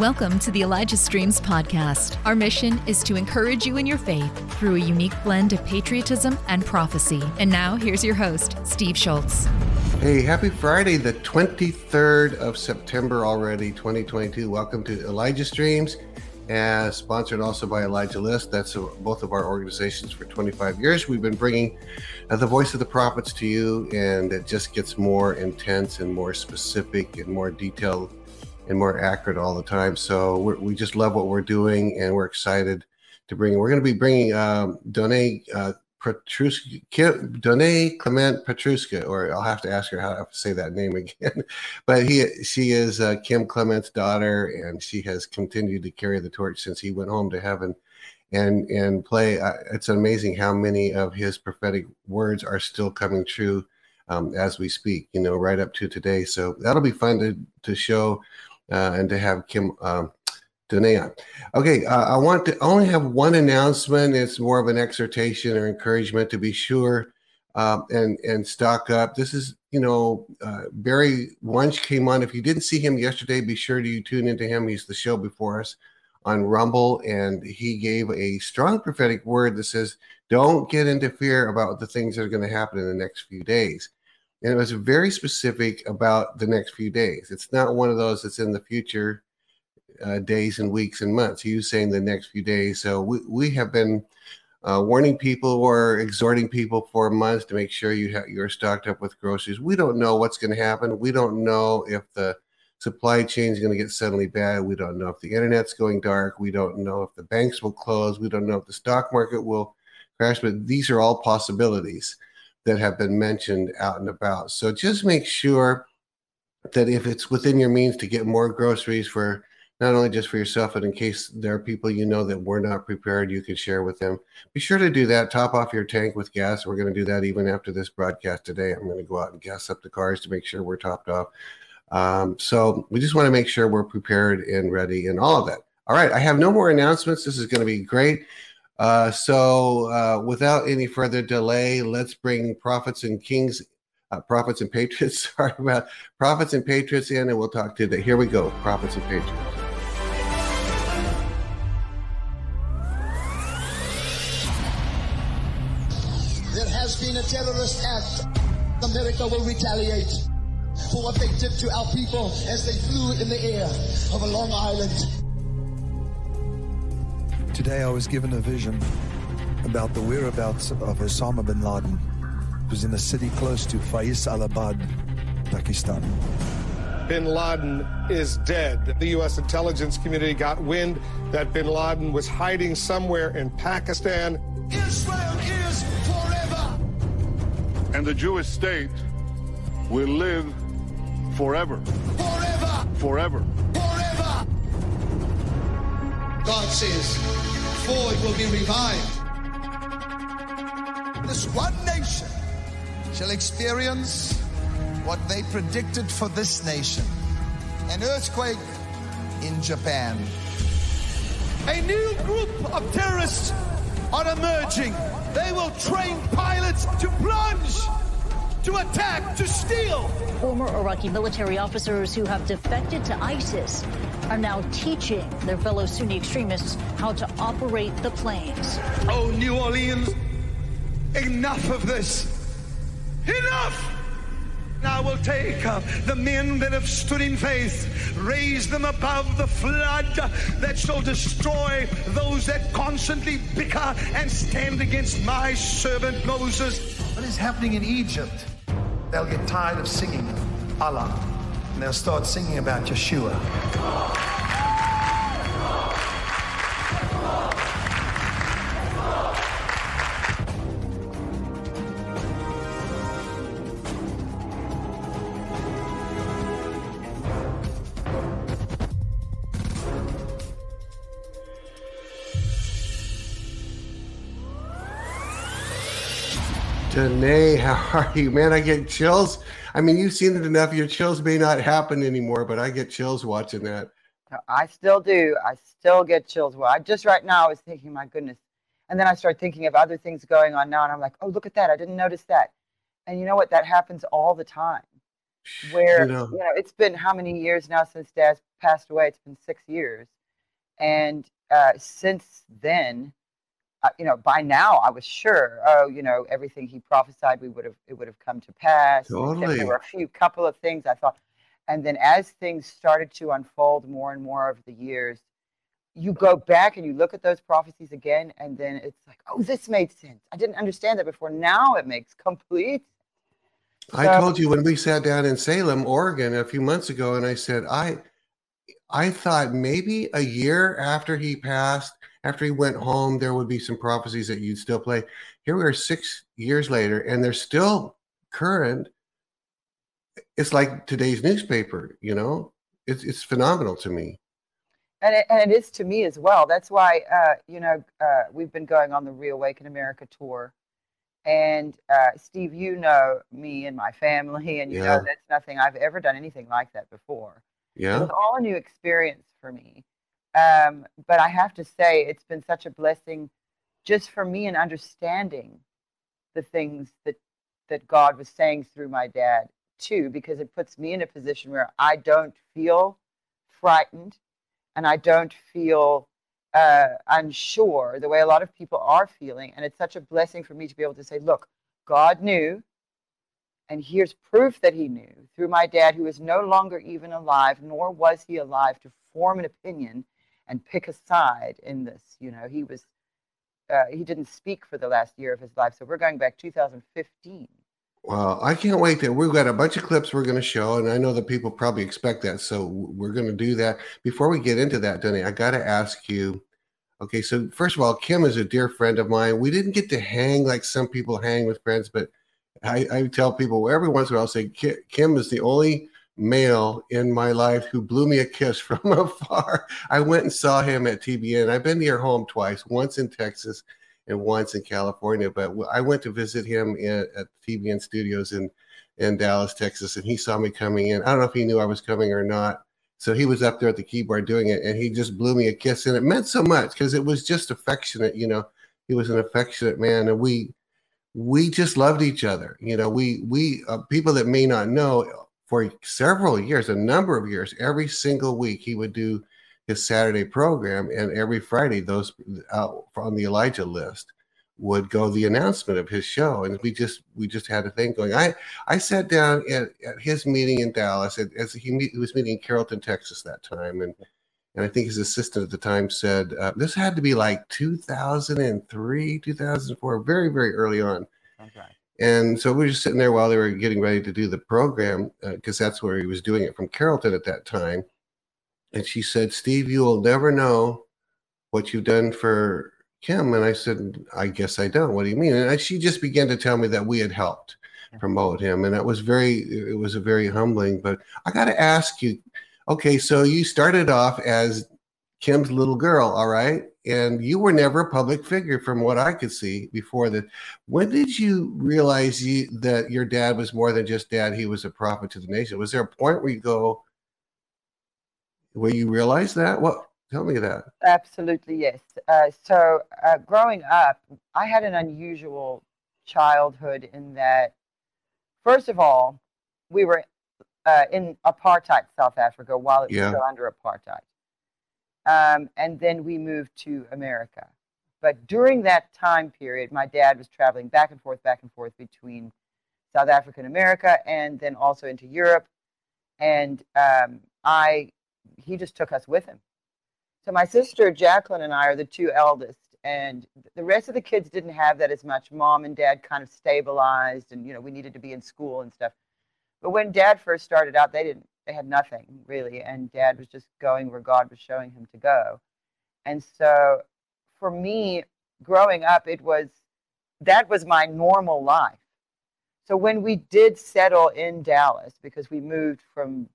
Welcome to the Elijah Streams podcast. Our mission is to encourage you in your faith through a unique blend of patriotism and prophecy. And now, here's your host, Steve Shultz. Hey, happy Friday, the 23rd of September already, 2022. Welcome to Elijah Streams, as sponsored also by Elijah List. That's both of our organizations for 25 years. We've been bringing uh, the voice of the prophets to you, and it just gets more intense and more specific and more detailed and more accurate all the time. So we just love what we're doing, and we're excited to bring. We're going to be bringing um, Donné uh, Petruska, Donné Clement Petruska, or I'll have to ask her how to say that name again. but he, she is uh, Kim Clement's daughter, and she has continued to carry the torch since he went home to heaven. And and play. Uh, it's amazing how many of his prophetic words are still coming true um, as we speak. You know, right up to today. So that'll be fun to to show uh, and to have Kim um, Donné. Okay, uh, I want to only have one announcement. It's more of an exhortation or encouragement to be sure um, and and stock up. This is you know uh, Barry Wunsch came on. If you didn't see him yesterday, be sure to tune into him. He's the show before us on Rumble, and he gave a strong prophetic word that says, "Don't get into fear about the things that are going to happen in the next few days." And it was very specific about the next few days. It's not one of those that's in the future uh, days and weeks and months. He was saying the next few days. So we, we have been uh, warning people or exhorting people for months to make sure you ha- you're stocked up with groceries. We don't know what's going to happen. We don't know if the supply chain is going to get suddenly bad. We don't know if the internet's going dark. We don't know if the banks will close. We don't know if the stock market will crash. But these are all possibilities that have been mentioned out and about. So just make sure that if it's within your means to get more groceries for not only just for yourself, but in case there are people you know that were not prepared, you can share with them. Be sure to do that. Top off your tank with gas. We're going to do that even after this broadcast today. I'm going to go out and gas up the cars to make sure we're topped off. Um, so we just want to make sure we're prepared and ready and all of that. All right. I have no more announcements. This is going to be great. Uh, so, uh, without any further delay, let's bring prophets and kings, uh, prophets and patriots. Sorry about prophets and patriots in, and we'll talk to that. Here we go, prophets and patriots. There has been a terrorist act. America will retaliate for what they did to our people as they flew in the air over Long Island. Today I was given a vision about the whereabouts of Osama bin Laden. It was in a city close to Faisalabad, Pakistan. Bin Laden is dead. The U.S. intelligence community got wind that bin Laden was hiding somewhere in Pakistan. Israel is forever. And the Jewish state will live forever. Forever. Forever. Forever. God says, it will be revived. This one nation shall experience what they predicted for this nation an earthquake in Japan. A new group of terrorists are emerging. They will train pilots to plunge to attack, to steal. Former Iraqi military officers who have defected to ISIS are now teaching their fellow Sunni extremists how to operate the planes. Oh, New Orleans, enough of this. Enough! I will take uh, the men that have stood in faith, raise them above the flood that shall destroy those that constantly bicker and stand against my servant Moses. What is happening in Egypt? They'll get tired of singing Allah and they'll start singing about Yeshua. How are you, man? I get chills. I mean, you've seen it enough. Your chills may not happen anymore, but I get chills watching that. I still do. I still get chills. Well, I just right now I was thinking, my goodness. And then I start thinking of other things going on now, and I'm like, oh, look at that. I didn't notice that. And you know what? That happens all the time. where You know. you know it's been how many years now since Dad passed away? It's been six years, and uh, since then, you know, by now I was sure, oh, you know, everything he prophesied, we would have it would have come to pass. Totally. There were a few couple of things I thought, and then as things started to unfold more and more over the years, you go back and you look at those prophecies again, and then it's like, oh, this made sense. I didn't understand that before. Now it makes complete. I So- told you when we sat down in Salem, Oregon, a few months ago, and I said I, I thought maybe a year after he passed, after he went home, there would be some prophecies that you'd still play. Here we are, six years later, and they're still current. It's like today's newspaper, you know. It's it's phenomenal to me. and it, and it is to me as well. That's why, uh, you know, uh, we've been going on the Reawaken America tour, and uh, Steve, you know me and my family, and you Yeah. know that's nothing I've ever done anything like that before. It Yeah. was all a new experience for me. Um, but I have to say, it's been such a blessing, just for me in understanding the things that that God was saying through my dad too, because it puts me in a position where I don't feel frightened and I don't feel uh, unsure the way a lot of people are feeling. And it's such a blessing for me to be able to say, look, God knew, and here's proof that he knew through my dad, who is no longer even alive, nor was he alive to form an opinion and pick a side in this. You know, he was. Uh, he didn't speak for the last year of his life, so we're going back 2015. Well, I can't wait that we've got a bunch of clips we're going to show, and I know that people probably expect that, so we're going to do that. Before we get into that, Denny, I got to ask you. Okay, so first of all, Kim is a dear friend of mine. We didn't get to hang like some people hang with friends, but I, I tell people every once in a while, I'll say Kim is the only male in my life who blew me a kiss from afar. I went and saw him at TBN. I've been to your home twice, once in Texas and once in California. But I went to visit him in, at TBN Studios in in Dallas, Texas, and he saw me coming in. I don't know if he knew I was coming or not. So he was up there at the keyboard doing it, and he just blew me a kiss, and it meant so much because it was just affectionate. You know, he was an affectionate man, and we we just loved each other. You know, we we uh, people that may not know for several years, a number of years, every single week he would do his Saturday program, and every Friday those out on the Elijah list would go the announcement of his show, and we just we just had a thing going. I I sat down at, at his meeting in Dallas as he, he was meeting in Carrollton, Texas that time, and and I think his assistant at the time said uh, this had to be like 2003, 2004, very very early on. Okay. And so we were just sitting there while they were getting ready to do the program because that's where he was doing it from Carrollton at that time. And she said, Steve, you will never know what you've done for Kim. And I said, I guess I don't. What do you mean? And I, she just began to tell me that we had helped promote him. And that was very, it was a very humbling. But I got to ask you, okay, so you started off as Kim's little girl, all right? And you were never a public figure from what I could see before that. When did you realize you, that your dad was more than just dad? He was a prophet to the nation. Was there a point where you go, where you realized that? What? Tell me that. Absolutely, yes. Uh, so, uh, growing up, I had an unusual childhood in that, first of all, we were uh, in apartheid South Africa while it was Yeah. still under apartheid. Um, and then we moved to America. But during that time period, my dad was traveling back and forth, back and forth between South Africa and America, and then also into Europe. And um, I, he just took us with him. So my sister Jacqueline and I are the two eldest, and the rest of the kids didn't have that as much. Mom and dad kind of stabilized, and you know we needed to be in school and stuff. But when dad first started out, they didn't. They had nothing really, and dad was just going where God was showing him to go. And so, for me, growing up, it was that was my normal life. So when we did settle in Dallas, because we moved from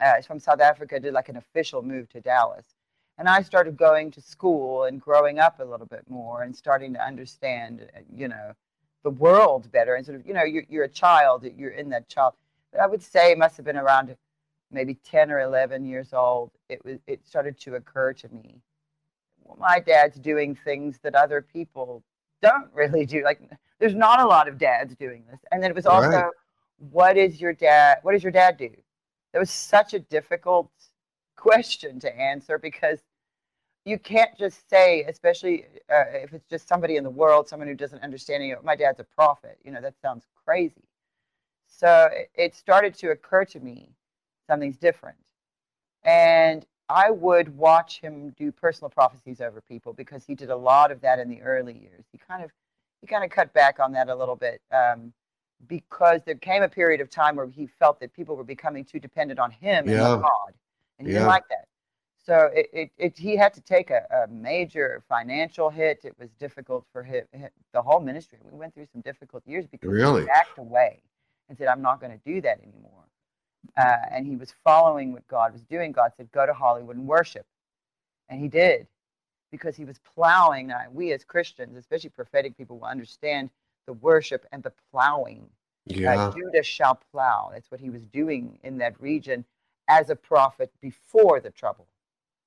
uh, from South Africa, did like an official move to Dallas, and I started going to school and growing up a little bit more and starting to understand, uh, you know, the world better. And sort of, you know, you're, you're a child, you're in that child. But I would say it must have been around maybe 10 or 11 years old. It was, it started to occur to me. Well, my dad's doing things that other people don't really do. Like, there's not a lot of dads doing this. And then it was also, Right. what is your dad? What does your dad do? That was such a difficult question to answer because you can't just say, especially uh, if it's just somebody in the world, someone who doesn't understand you. My dad's a prophet. You know that sounds crazy. So it, it started to occur to me something's different, and I would watch him do personal prophecies over people because he did a lot of that in the early years. He kind of he kind of cut back on that a little bit um, because there came a period of time where he felt that people were becoming too dependent on him and not God, and he Yeah. didn't like that. So it, it, it he had to take a, a major financial hit. It was difficult for him, the whole ministry. We went through some difficult years because Really? he backed away and said, "I'm not going to do that anymore." Uh, and he was following what God was doing. God said, "Go to Hollywood and worship," and he did because he was plowing. Now, we as Christians, especially prophetic people, will understand the worship and the plowing. Yeah. Uh, Judah shall plow. That's what he was doing in that region as a prophet before the trouble.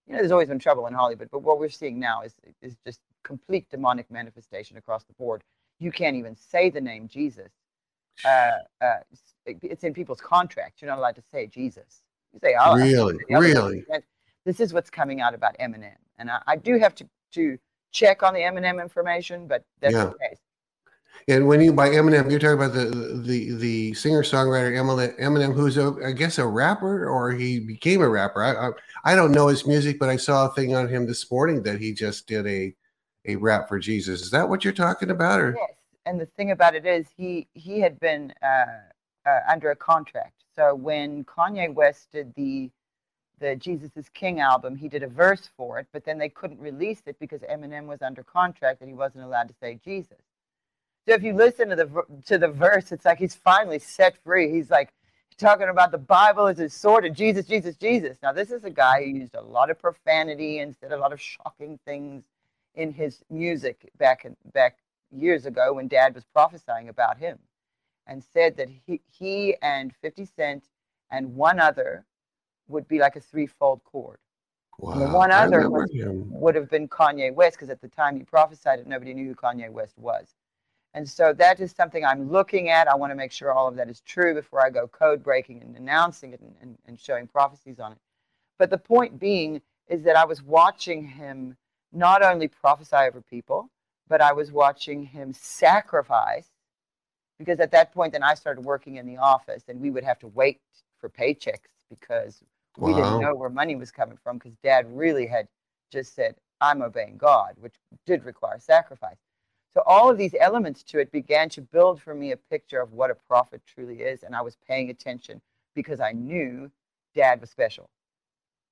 You know, there's always been trouble in Hollywood, but what we're seeing now is is just complete demonic manifestation across the board. You can't even say the name Jesus. Uh, uh, it's- in people's contracts. You're not allowed to say Jesus. You say, oh, Really? Really? This is what's coming out about Eminem, and I, I do have to to check on the Eminem information, but that's Yeah. the case. And when you by Eminem, you're talking about the the the singer songwriter Eminem, who's a I guess a rapper or he became a rapper. I, I I don't know his music, but I saw a thing on him this morning that he just did a a rap for Jesus. Is that what you're talking about? Or Yes, and the thing about it is, he he had been uh, uh, under a contract. So when Kanye West did the the Jesus is King album, he did a verse for it, but then they couldn't release it because Eminem was under contract and he wasn't allowed to say Jesus. So if you listen to the to the verse, it's like he's finally set free. He's like talking about the Bible as his sword and Jesus, Jesus, Jesus. Now this is a guy who used a lot of profanity and said a lot of shocking things in his music back in, back years ago when Dad was prophesying about him, and said that he he and Fifty Cent and one other would be like a threefold cord. And the Wow, one other was, would have been Kanye West because at the time he prophesied it, nobody knew who Kanye West was. And so that is something I'm looking at. I want to make sure all of that is true before I go code breaking and announcing it and, and, and showing prophecies on it. But the point being is that I was watching him not only prophesy over people, but I was watching him sacrifice because at that point then I started working in the office and we would have to wait for paychecks because we Wow. didn't know where money was coming from because dad really had just said I'm obeying God, which did require sacrifice. So all of these elements to it began to build for me a picture of what a prophet truly is and I was paying attention because I knew dad was special.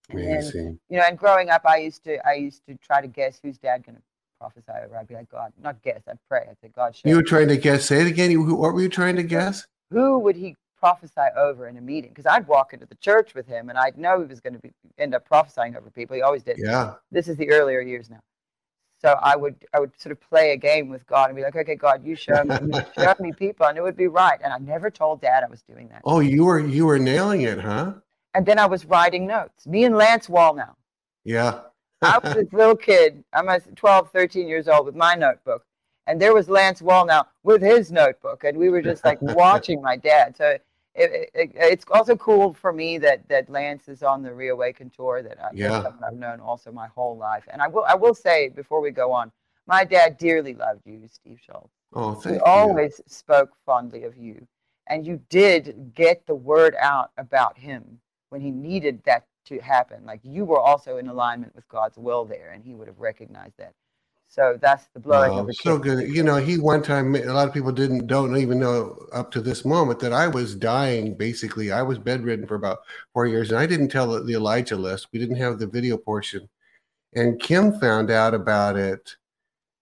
And then, you know, and growing up, I used to, I used to try to guess who's dad going to prophesy over. I'd be like, God, not guess. I'd pray. I'd say, God, show You were trying to guess. Say it again. Who- what were you trying to guess? who would he prophesy over in a meeting? Because I'd walk into the church with him, and I'd know he was going to be end up prophesying over people. He always did. Yeah. This is the earlier years now. So I would, I would sort of play a game with God and be like, okay, God, you show me, you show me people, and it would be right. And I never told Dad I was doing that. Oh, you were you were nailing it, huh? And then I was writing notes. Me and Lance Wallnau. Yeah. I was this little kid. I'm 12, 13 years old with my notebook. And there was Lance Wallnau with his notebook. And we were just like watching my dad. So it, it, it's also cool for me that, that Lance is on the Reawaken tour that I, yeah. I've known also my whole life. And I will, I will say before we go on, my dad dearly loved you, Steve Shultz. Oh, He thank you. always spoke fondly of you. And you did get the word out about him when he needed that to happen. Like you were also in alignment with God's will there, and he would have recognized that. So that's the blowing Wow, of the so good. You know, he one time a lot of people didn't don't even know up to this moment that I was dying. Basically, I was bedridden for about four years, and I didn't tell the, the Elijah list. We didn't have the video portion, and Kim found out about it,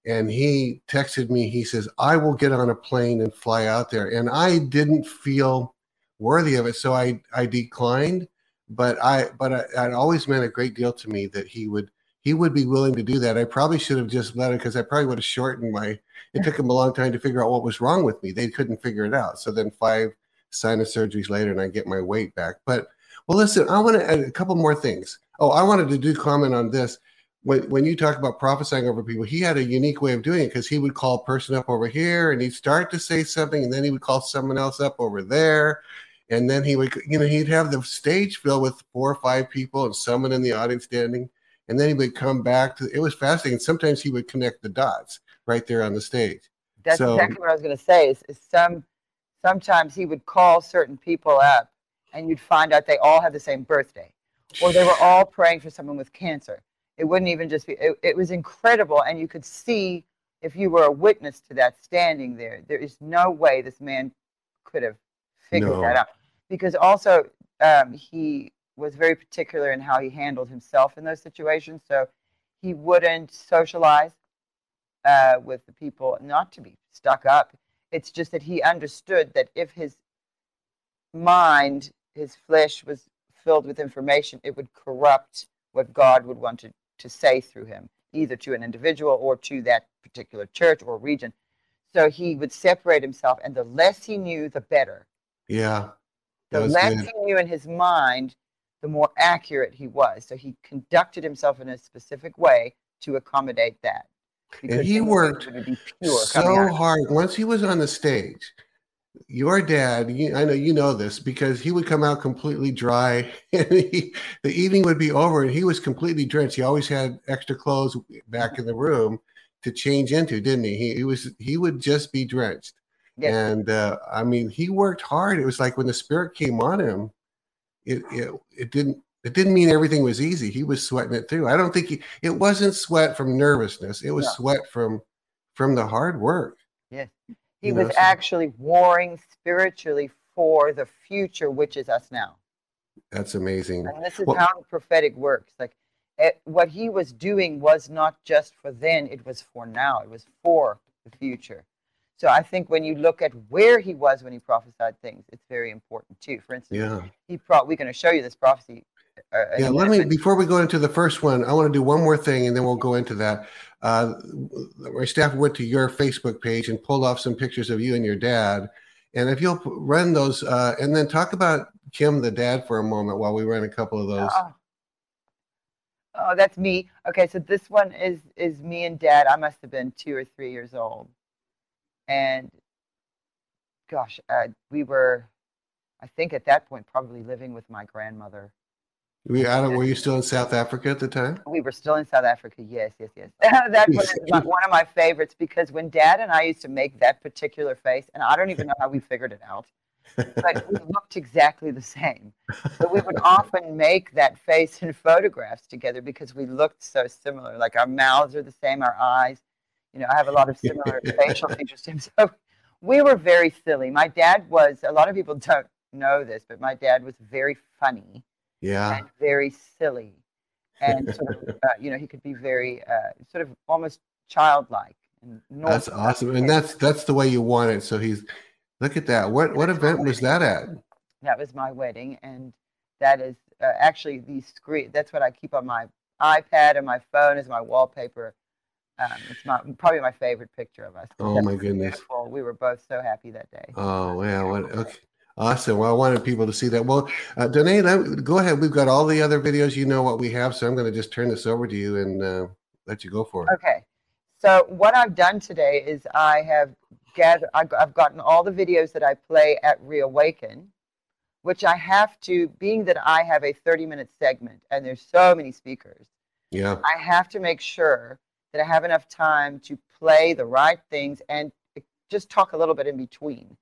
and he texted me. He says, "I will get on a plane and fly out there," and I didn't feel worthy of it, so I I declined. But I but I, it always meant a great deal to me that he would he would be willing to do that. I probably should have just let it because I probably would have shortened my. It took him a long time to figure out what was wrong with me. They couldn't figure it out. So then five sinus surgeries later, and I get my weight back. But well, listen, I want to add a couple more things. Oh, I wanted to do comment on this. when when you talk about prophesying over people, he had a unique way of doing it because he would call a person up over here and he'd start to say something, and then he would call someone else up over there, and then he would you know he'd have the stage filled with four or five people and someone in the audience standing, and then he would come back to it was fascinating. Sometimes he would connect the dots right there on the stage. That's So- exactly what I was going to say. Is, is some sometimes he would call certain people up, and you'd find out they all had the same birthday, or they were all praying for someone with cancer. It wouldn't even just be. It, it was incredible, and you could see if you were a witness to that standing there. There is no way this man could have figured No. that out, because also um, he was very particular in how he handled himself in those situations. So he wouldn't socialize uh, with the people, not to be stuck up. It's just that he understood that if his mind, his flesh was filled with information, it would corrupt what God would want to, to say through him, either to an individual or to that particular church or region. So he would separate himself, and the less he knew, the better. Yeah, The less good. he knew in his mind, the more accurate he was. So he conducted himself in a specific way to accommodate that. because and he worked it would be pure coming so hard once he was on the stage your dad you, i know you know this because he would come out completely dry and he, the evening would be over and he was completely drenched he always had extra clothes back in the room to change into didn't he he, he was he would just be drenched Yes. and uh, i mean he worked hard it was like when the spirit came on him it, it it didn't it didn't mean everything was easy he was sweating it through i don't think he it wasn't sweat from nervousness it was No. sweat from from the hard work Yes. He You was know, so- actually warring spiritually for the future, which is us now. that's amazing And this is Well- how the prophetic works. Like it, what he was doing was not just for then, it was for now, it was for the future. So I think when you look at where he was when he prophesied things, it's very important too. For instance, yeah he pro- we're going to show you this prophecy. Uh, yeah let me before we go into the first one i want to do one more thing and then we'll go into that uh my staff went to your facebook page and pulled off some pictures of you and your dad and if you'll run those uh and then talk about kim the dad for a moment while we run a couple of those Oh. Oh, that's me. Okay, so this one is is me and dad. I must have been two or three years old, and gosh, uh, we were, I think at that point probably living with my grandmother. we out of, were you still in south africa at the time We were still in South Africa. Yes, yes, yes. that was one of my favorites because when Dad and I used to make that particular face, and I don't even know how we figured it out, but we looked exactly the same. So we would often make that face in photographs together because we looked so similar. Like our mouths are the same, our eyes. You know, I have a lot of similar facial features to him. So we were very silly. My dad was. A lot of people don't know this, but my dad was very funny yeah and very silly and sort of uh, you know he could be very uh, sort of almost childlike and that's awesome and that's that's the way you want it so he's look at that what what event was that at that was my wedding and that is uh, actually the screen that's what i keep on my ipad and my phone as my wallpaper um, it's my probably my favorite picture of us Oh, my goodness. beautiful. we were both so happy that day Oh yeah, what okay. Awesome. Well, I wanted people to see that. Well, uh, Donné, let- go ahead. We've got all the other videos. You know what we have, so I'm going to just turn this over to you and uh, let you go for it. Okay. So what I've done today is I have gathered, I've I've gotten all the videos that I play at Reawaken, which I have to, being that I have a 30 minute segment and there's so many speakers, Yeah. I have to make sure that I have enough time to play the right things and just talk a little bit in between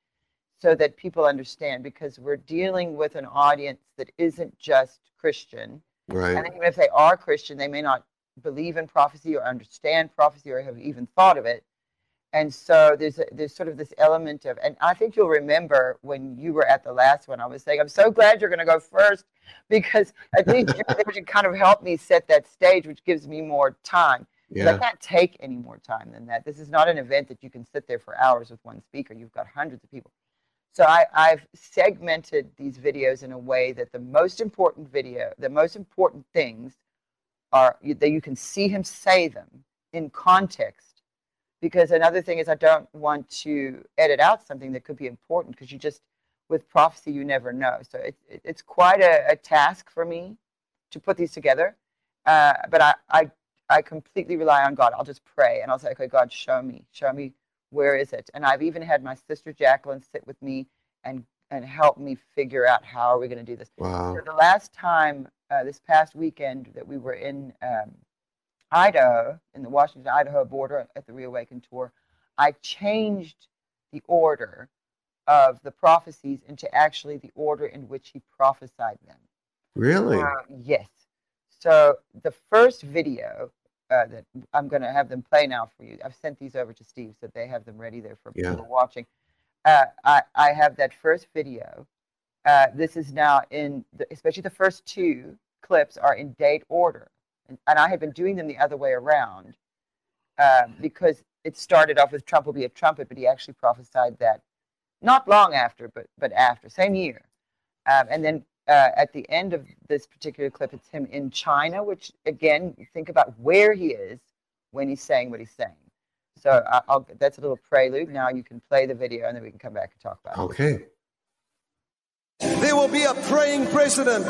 so that people understand because we're dealing with an audience that isn't just Christian. Right. And even if they are Christian, they may not believe in prophecy or understand prophecy or have even thought of it. And so there's a, there's sort of this element of, and I think you'll remember when you were at the last one, I was saying, I'm so glad you're going to go first because at least to kind of help me set that stage, which gives me more time. Yeah. can't take any more time than that. This is not an event that you can sit there for hours with one speaker. You've got hundreds of people. So I, I've segmented these videos in a way that the most important video, the most important things are that you can see him say them in context. Because another thing is I don't want to edit out something that could be important because you just, with prophecy, you never know. So it, it, it's quite a, a task for me to put these together. Uh, but I, I, I completely rely on God. I'll just pray and I'll say, okay, God, show me, show me where is it. And I've even had my sister Jacqueline sit with me and and help me figure out how are we going to do this. Wow. So the last time, uh, this past weekend that we were in um, Idaho, in the Washington Idaho border at the Reawaken tour, I changed the order of the prophecies into actually the order in which he prophesied them. Really? Uh, yes. So the first video uh, that I'm going to have them play now for you. I've sent these over to Steve, so they have them ready there for Yeah. people watching. Uh, I, I have that first video. Uh, this is now in, the, especially the first two clips are in date order. And, and I had been doing them the other way around um, because it started off with Trump will be a trumpet, but he actually prophesied that not long after, but, but after, same year. Um, and then uh, at the end of this particular clip, it's him in China, which again, think about where he is when he's saying what he's saying. So I- I'll, that's a little prelude. Now you can play the video, and then we can come back and talk about it. Okay. There will be a praying president,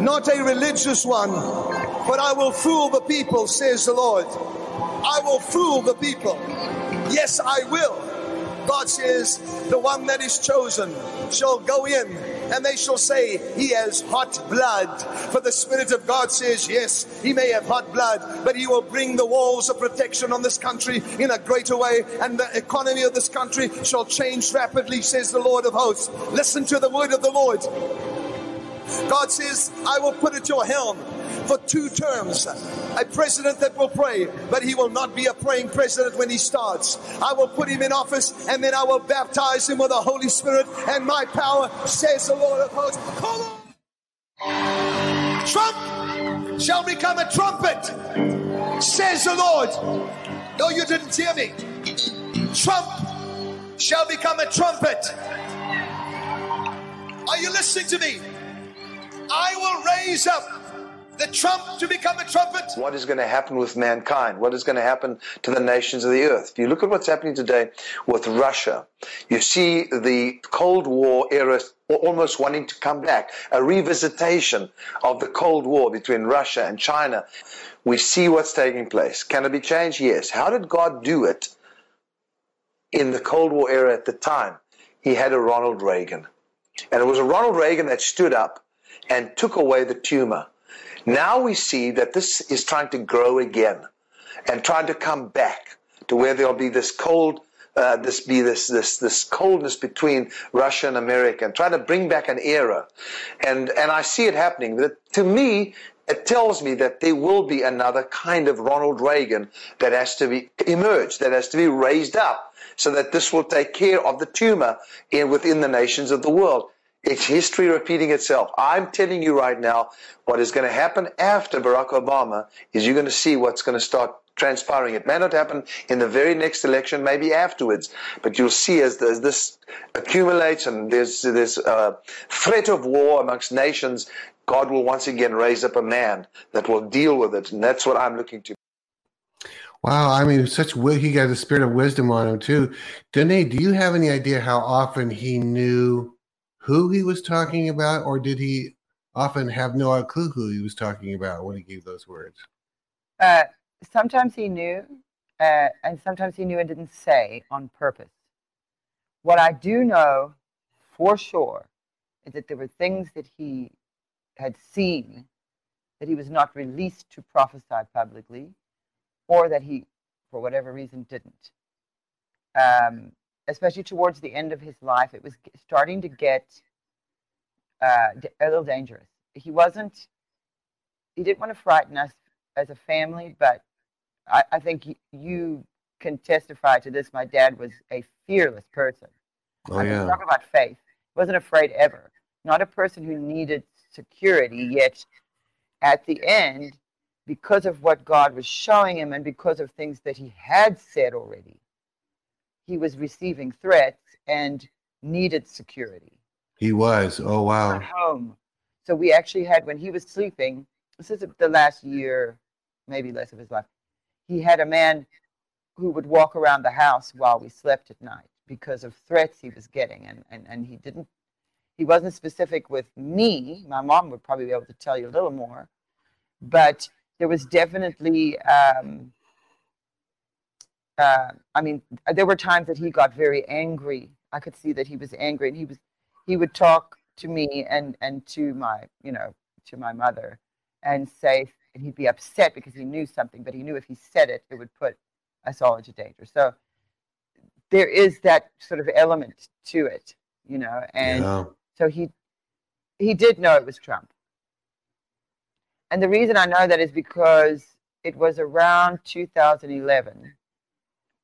not a religious one. But I will fool the people, says the Lord. I will fool the people. Yes, I will. God says, the one that is chosen shall go in and they shall say, He has hot blood. For the Spirit of God says, Yes, he may have hot blood, but he will bring the walls of protection on this country in a greater way, and the economy of this country shall change rapidly, says the Lord of hosts. Listen to the word of the Lord. God says, I will put at your helm for two terms a president that will pray, but he will not be a praying president when he starts. I will put him in office and then I will baptize him with the Holy Spirit and my power, says the Lord of hosts. Come on! Trump shall become a trumpet, says the Lord. No, you didn't hear me. Trump shall become a trumpet. Are you listening to me? I will raise up the trump to become a trumpet. What is going to happen with mankind? What is going to happen to the nations of the earth? If you look at what's happening today with Russia, you see the Cold War era almost wanting to come back, a revisitation of the Cold War between Russia and China. We see what's taking place. Can it be changed? Yes. How did God do it in the Cold War era at the time? He had a Ronald Reagan. And it was a Ronald Reagan that stood up and took away the tumor. Now we see that this is trying to grow again and trying to come back to where there'll be this cold, uh, this be this this this coldness between Russia and America, and trying to bring back an era. And and I see it happening. That to me, it tells me that there will be another kind of Ronald Reagan that has to be emerge, that has to be raised up, so that this will take care of the tumor in within the nations of the world. It's history repeating itself. I'm telling you right now, what is going to happen after Barack Obama is you're going to see what's going to start transpiring. It may not happen in the very next election, maybe afterwards, but you'll see as, as this accumulates and there's this uh, threat of war amongst nations, God will once again raise up a man that will deal with it, and that's what I'm looking to. Wow, I mean, such he got the spirit of wisdom on him too. Donné, do you have any idea how often he knew who he was talking about, or did he often have no clue who he was talking about when he gave those words? Uh, sometimes he knew, uh, and sometimes he knew and didn't say on purpose. What I do know for sure is that there were things that he had seen that he was not released to prophesy publicly, or that he, for whatever reason, didn't. Um, especially towards the end of his life, it was starting to get uh, a little dangerous. He wasn't, he didn't want to frighten us as a family, but I, I think you can testify to this. My dad was a fearless person. Oh I mean, yeah, talk about faith. He wasn't afraid ever. Not a person who needed security, yet at the end, because of what God was showing him and because of things that he had said already, he was receiving threats and needed security he was. Oh wow. at home. So we actually had, when he was sleeping, this is the last year, maybe less of his life, he had a man who would walk around the house while we slept at night because of threats he was getting. And, and, and he didn't, he wasn't specific with me. My mom would probably be able to tell you a little more. But there was definitely. Um, uh, I mean, there were times that he got very angry. I could see that he was angry, and he was he would talk to me and and to my you know to my mother and say and he'd be upset because he knew something, but he knew if he said it, it would put us all into danger. So there is that sort of element to it, you know, and Yeah. so he he did know it was Trump. And the reason I know that is because it was around 2011.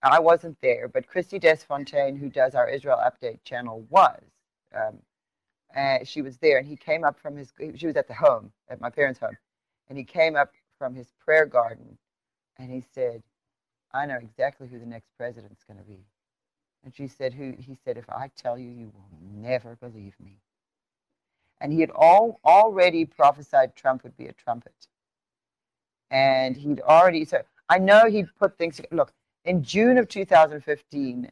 I wasn't there, but Christy Desfontaine, who does our Israel Update channel, was. Um, she was there, and he came up from his. She was at the home, at my parents' home, and he came up from his prayer garden, and he said, "I know exactly who the next president's going to be." And she said, "Who?" He said, "If I tell you, you will never believe me." And he had all already prophesied Trump would be a trumpet, and he'd already. So I know he'd put things. Look, in June of 2015,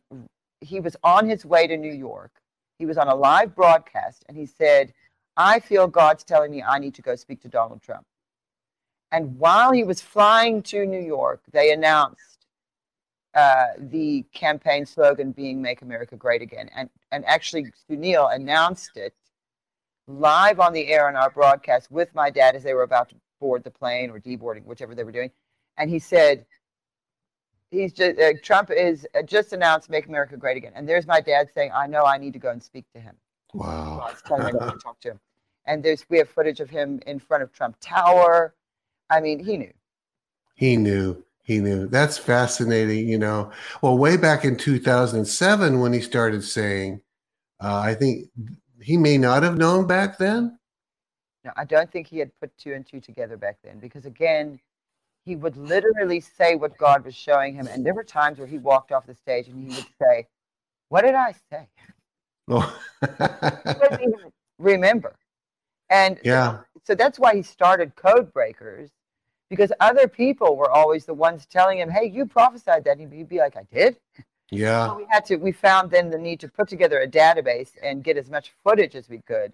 he was on his way to New York. He was on a live broadcast, and he said, "I feel God's telling me I need to go speak to Donald Trump." And while he was flying to New York, they announced uh, the campaign slogan being "Make America Great Again," and and actually Sunil announced it live on the air on our broadcast with my dad as they were about to board the plane or deboarding, whichever they were doing, and he said, "He's just uh, Trump is uh, just announced "Make America Great Again," and there's my dad saying, "I know I need to go and speak to him." Wow. I was telling him to talk to him, and there's we have footage of him in front of Trump Tower. I mean, he knew. He knew. He knew. That's fascinating. You know, well, way back in 2007, when he started saying, uh, I think he may not have known back then. No, I don't think he had put two and two together back then because again, he would literally say what God was showing him, and there were times where he walked off the stage and he would say, "What did I say?" Oh, He couldn't even remember. And yeah. so that's why he started Code Breakers because other people were always the ones telling him, "Hey, you prophesied that," and he'd be like, "I did." Yeah. So we had to. We found then the need to put together a database and get as much footage as we could,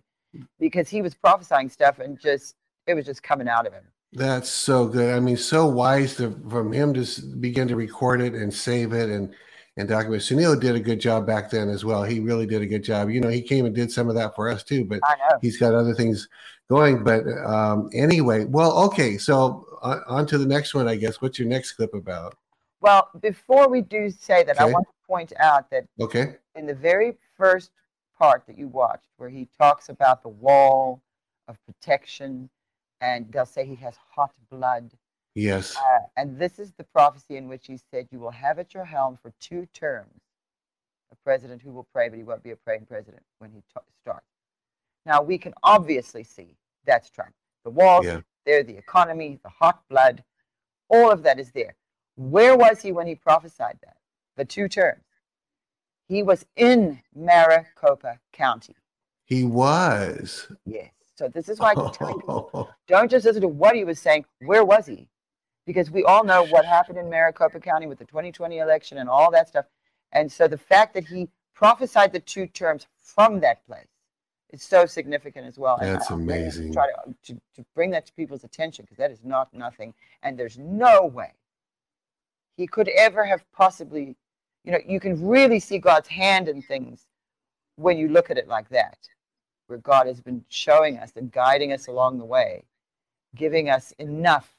because he was prophesying stuff and just it was just coming out of him. That's so good. I mean, so wise to, from him to begin to record it and save it and and document. Sunil did a good job back then as well. He really did a good job. You know, he came and did some of that for us too, but he's got other things going. But um, anyway, well, okay. So on, on to the next one, I guess. What's your next clip about? Well, before we do say that, I want to point out that Okay. in the very first part that you watched, where he talks about the wall of protection, and they'll say he has hot blood. Yes. Uh, and this is the prophecy in which he said, You will have at your helm for two terms a president who will pray, but he won't be a praying president when he ta- starts. Now, we can obviously see that's Trump. The walls, Yeah. there, the economy, the hot blood, all of that is there. Where was he when he prophesied that? The two terms. He was in Maricopa County. He was. Yes. So this is why I keep telling people, don't just listen to what he was saying. Where was he? Because we all know what happened in Maricopa County with the 2020 election and all that stuff. And so the fact that he prophesied the two terms from that place is so significant as well. And That's I- I'm really amazing. Try to, um, to, to bring that to people's attention because that is not nothing. And there's no way he could ever have possibly, you know, you can really see God's hand in things when you look at it like that, where God has been showing us and guiding us along the way, giving us enough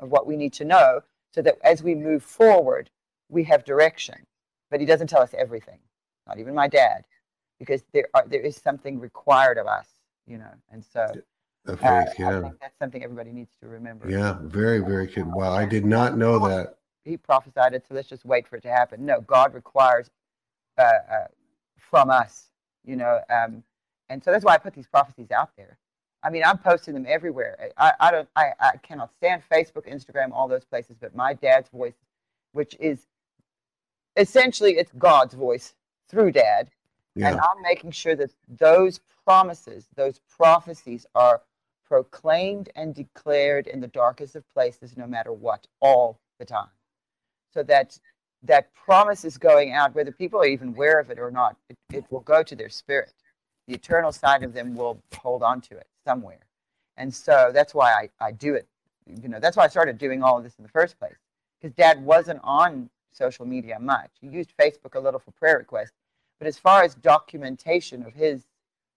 of what we need to know so that as we move forward, we have direction. But He doesn't tell us everything, not even my dad, because there are there is something required of us, you know. And so The uh, faith, I think that's something everybody needs to remember. Yeah. Very, very good. Wow. I did not know that. he prophesied it, so let's just wait for it to happen. No, God requires uh, uh, from us, you know, um, and so that's why I put these prophecies out there. I mean, I'm posting them everywhere. I, I don't, I, I cannot stand Facebook, Instagram, all those places, but my dad's voice, which is essentially it's God's voice through dad, and I'm making sure that those promises, those prophecies are proclaimed and declared in the darkest of places, no matter what, all the time. So that that promise is going out, whether people are even aware of it or not, it, it will go to their spirit. The eternal side of them will hold on to it somewhere. And so that's why I, I do it you know, that's why I started doing all of this in the first place. Because dad wasn't on social media much. He used Facebook a little for prayer requests. But as far as documentation of his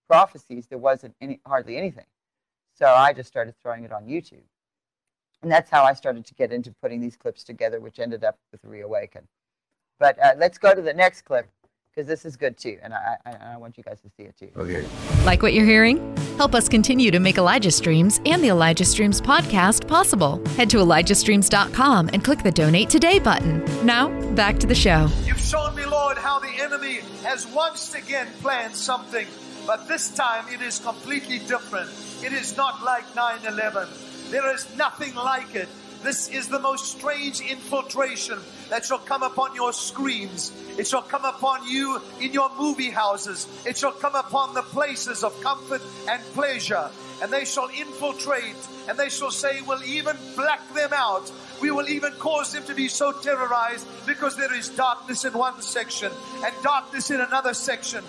prophecies, there wasn't any hardly anything. So I just started throwing it on YouTube. And that's how I started to get into putting these clips together, which ended up with Reawaken. But uh, let's go to the next clip because this is good too, and I, I, I, want you guys to see it too. Okay. Like what you're hearing? Help us continue to make Elijah Streams and the Elijah Streams podcast possible. Head to ElijahStreams.com and click the Donate Today button. Now, back to the show. You've shown me, Lord, how the enemy has once again planned something, but this time it is completely different. It is not like 9 11. There is nothing like it. This is the most strange infiltration that shall come upon your screens. It shall come upon you in your movie houses. It shall come upon the places of comfort and pleasure. And they shall infiltrate and they shall say, We'll even black them out. We will even cause them to be so terrorized because there is darkness in one section and darkness in another section.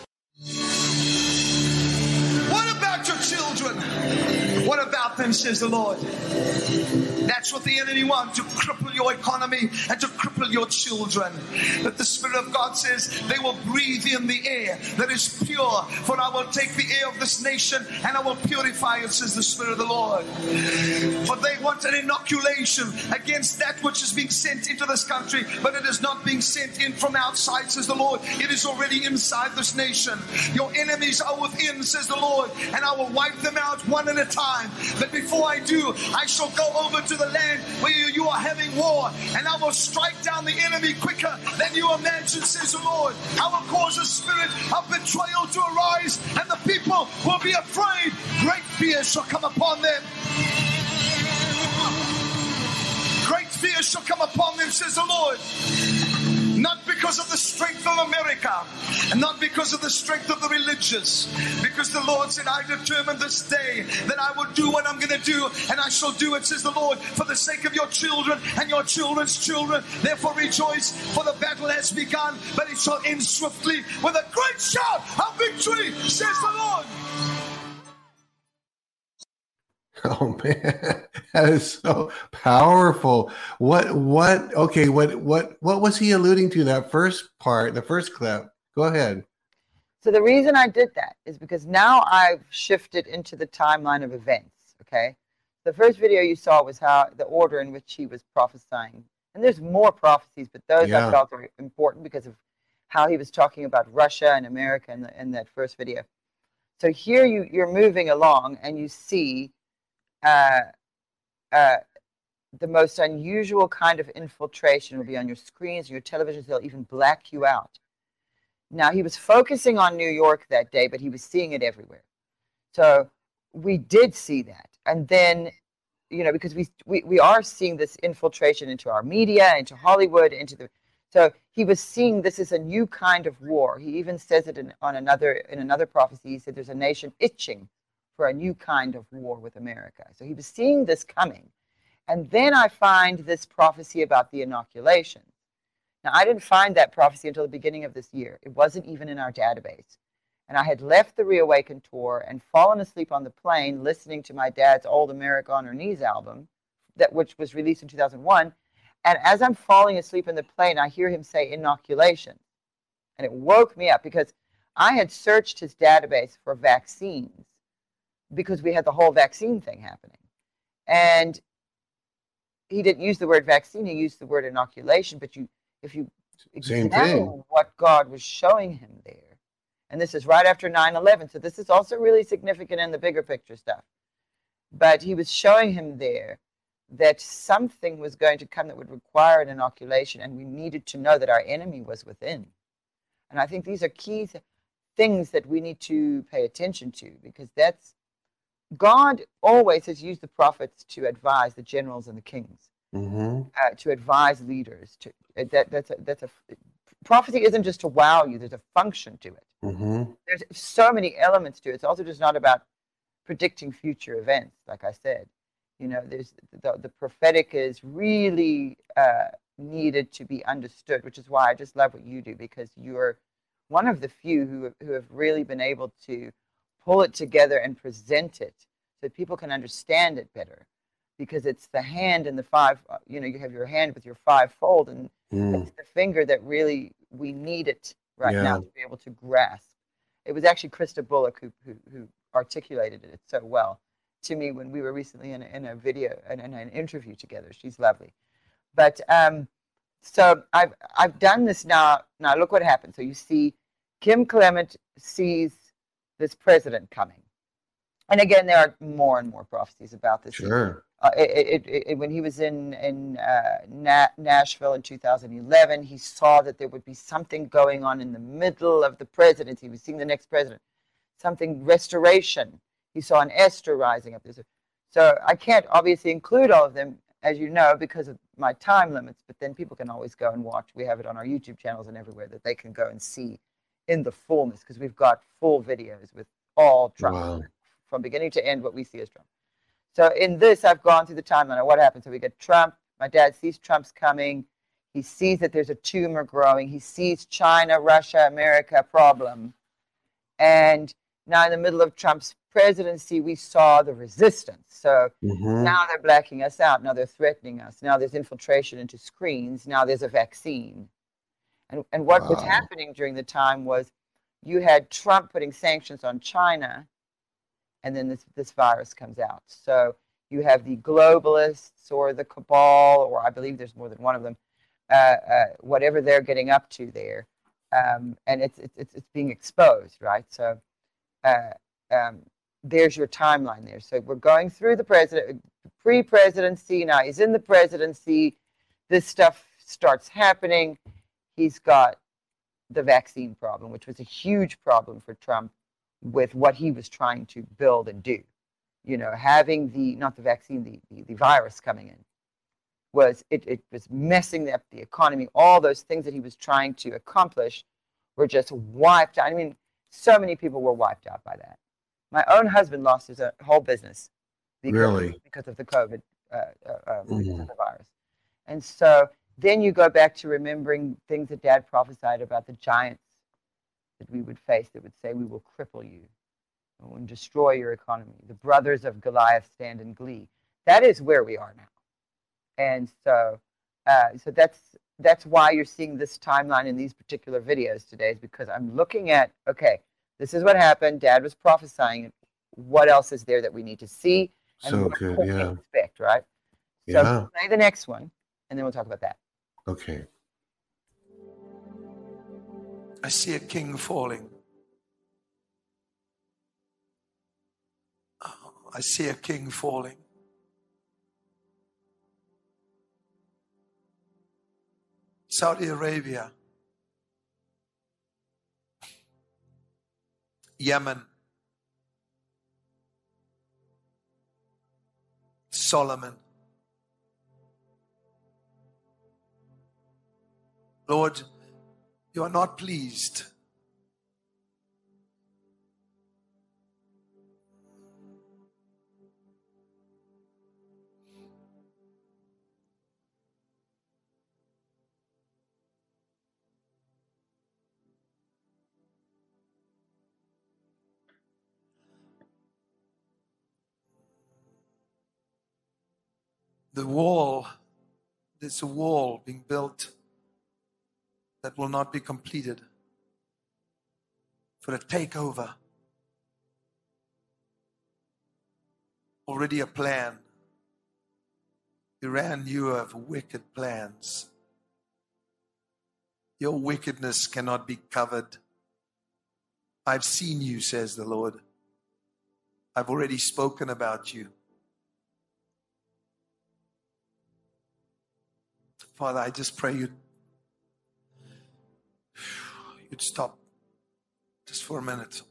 What about your children? What about them, says the Lord? That's what the enemy wants to cripple your economy and to cripple your children. But the Spirit of God says they will breathe in the air that is pure. For I will take the air of this nation and I will purify it, says the Spirit of the Lord. For they want an inoculation against that which is being sent into this country, but it is not being sent in from outside, says the Lord. It is already inside this nation. Your enemies are within, says the Lord, and I will wipe them out one at a time. But before I do, I shall go over to the land where you are having war, and I will strike down the enemy quicker than you imagine, says the Lord. I will cause a spirit of betrayal to arise, and the people will be afraid. Great fear shall come upon them. Great fear shall come upon them, says the Lord not because of the strength of America, and not because of the strength of the religious, because the Lord said, I determined this day that I will do what I'm going to do, and I shall do it, says the Lord, for the sake of your children and your children's children. Therefore rejoice, for the battle has begun, but it shall end swiftly with a great shout of victory, says the Lord. Oh man, that is so powerful. What what okay, what what what was he alluding to that first part, the first clip? Go ahead. So the reason I did that is because now I've shifted into the timeline of events, okay? The first video you saw was how the order in which he was prophesying. And there's more prophecies, but those Yeah. I felt are important because of how he was talking about Russia and America in, the, in that first video. So here you, you're moving along and you see uh, uh, the most unusual kind of infiltration will be on your screens, your televisions. They'll even black you out. Now, he was focusing on New York that day, but he was seeing it everywhere. So we did see that. And then, you know, because we, we, we are seeing this infiltration into our media, into Hollywood, into the. So he was seeing this is a new kind of war. He even says it in, on another in another prophecy. He said there's a nation itching for a new kind of war with America. So he was seeing this coming. And then I find this prophecy about the inoculation. Now, I didn't find that prophecy until the beginning of this year. It wasn't even in our database. And I had left the Reawaken tour and fallen asleep on the plane listening to my dad's old America on Her Knees album, that which was released in 2001. And as I'm falling asleep in the plane, I hear him say inoculation. And it woke me up because I had searched his database for vaccines because we had the whole vaccine thing happening. And he didn't use the word vaccine, he used the word inoculation. But you, if you Same examine thing. what God was showing him there, and this is right after 9 11, so this is also really significant in the bigger picture stuff. But he was showing him there that something was going to come that would require an inoculation, and we needed to know that our enemy was within. And I think these are key th- things that we need to pay attention to because that's God always has used the prophets to advise the generals and the kings, Mm-hmm. uh, to advise leaders. To uh, that that's a, that's a prophecy isn't just to wow you. There's a function to it. Mm-hmm. There's so many elements to it. It's also just not about predicting future events. Like I said, you know, there's the, the prophetic is really uh, needed to be understood, which is why I just love what you do because you're one of the few who who have really been able to pull it together and present it so that people can understand it better. because it's the hand and the five. uh, You know, you have your hand with your five fold, and Mm. it's the finger that really we need it right now to be able to grasp. It was actually Krista Bullock who who, who articulated it so well to me when we were recently in a, in a video and in, an interview together. She's lovely, but um, so I've I've done this now. Now look what happened. So you see, Kim Clement sees this president coming, and again there are more and more prophecies about this. Sure. Uh, it, it, it, when he was in in uh, Na- Nashville in 2011, he saw that there would be something going on in the middle of the presidency. He was seeing the next president, something restoration. He saw an Esther rising up. So I can't obviously include all of them, as you know, because of my time limits. But then people can always go and watch. We have it on our YouTube channels and everywhere that they can go and see in the fullness, because we've got full videos with all Trump Wow. from beginning to end. What we see as Trump. So in this, I've gone through the timeline of what happened. So we get Trump. My dad sees Trump's coming. He sees that there's a tumor growing. He sees China, Russia, America problem. And now in the middle of Trump's presidency, we saw the resistance. So Mhm. now they're blacking us out. Now they're threatening us. Now there's infiltration into screens. Now there's a vaccine. And, and what was happening during the time was you had Trump putting sanctions on China, and then this, this virus comes out. So you have the globalists or the cabal, or I believe there's more than one of them, uh, uh, whatever they're getting up to there. Um, and it's, it's, it's being exposed, right? So uh, um, there's your timeline there. So we're going through the president, pre-presidency. Now he's in the presidency. This stuff starts happening. He's got the vaccine problem, which was a huge problem for Trump with what he was trying to build and do. You know, having the not the vaccine, the the, the virus coming in was it, it was messing up the economy. All those things that he was trying to accomplish were just wiped out. I mean, so many people were wiped out by that. My own husband lost his uh, whole business because, Really? because of the COVID, uh, uh, um, because Mhm. of the virus. And so then you go back to remembering things that Dad prophesied about the giants that we would face that would say, "We will cripple you and destroy your economy." The brothers of Goliath stand in glee. That is where we are now, and so uh, so that's that's why you're seeing this timeline in these particular videos today. Is because I'm looking at okay, this is what happened. Dad was prophesying. What else is there that we need to see? And So good, yeah. expect, right? So Yeah. play the next one, and then we'll talk about that. Okay. I see a king falling. Oh, I see a king falling. Saudi Arabia, Yemen, Solomon. Lord, you are not pleased. The wall, there's a wall being built that will not be completed for a takeover. Already a plan. Iran, you have wicked plans. Your wickedness cannot be covered. I've seen you, says the Lord. I've already spoken about you. Father, I just pray you you'd stop just for a minute.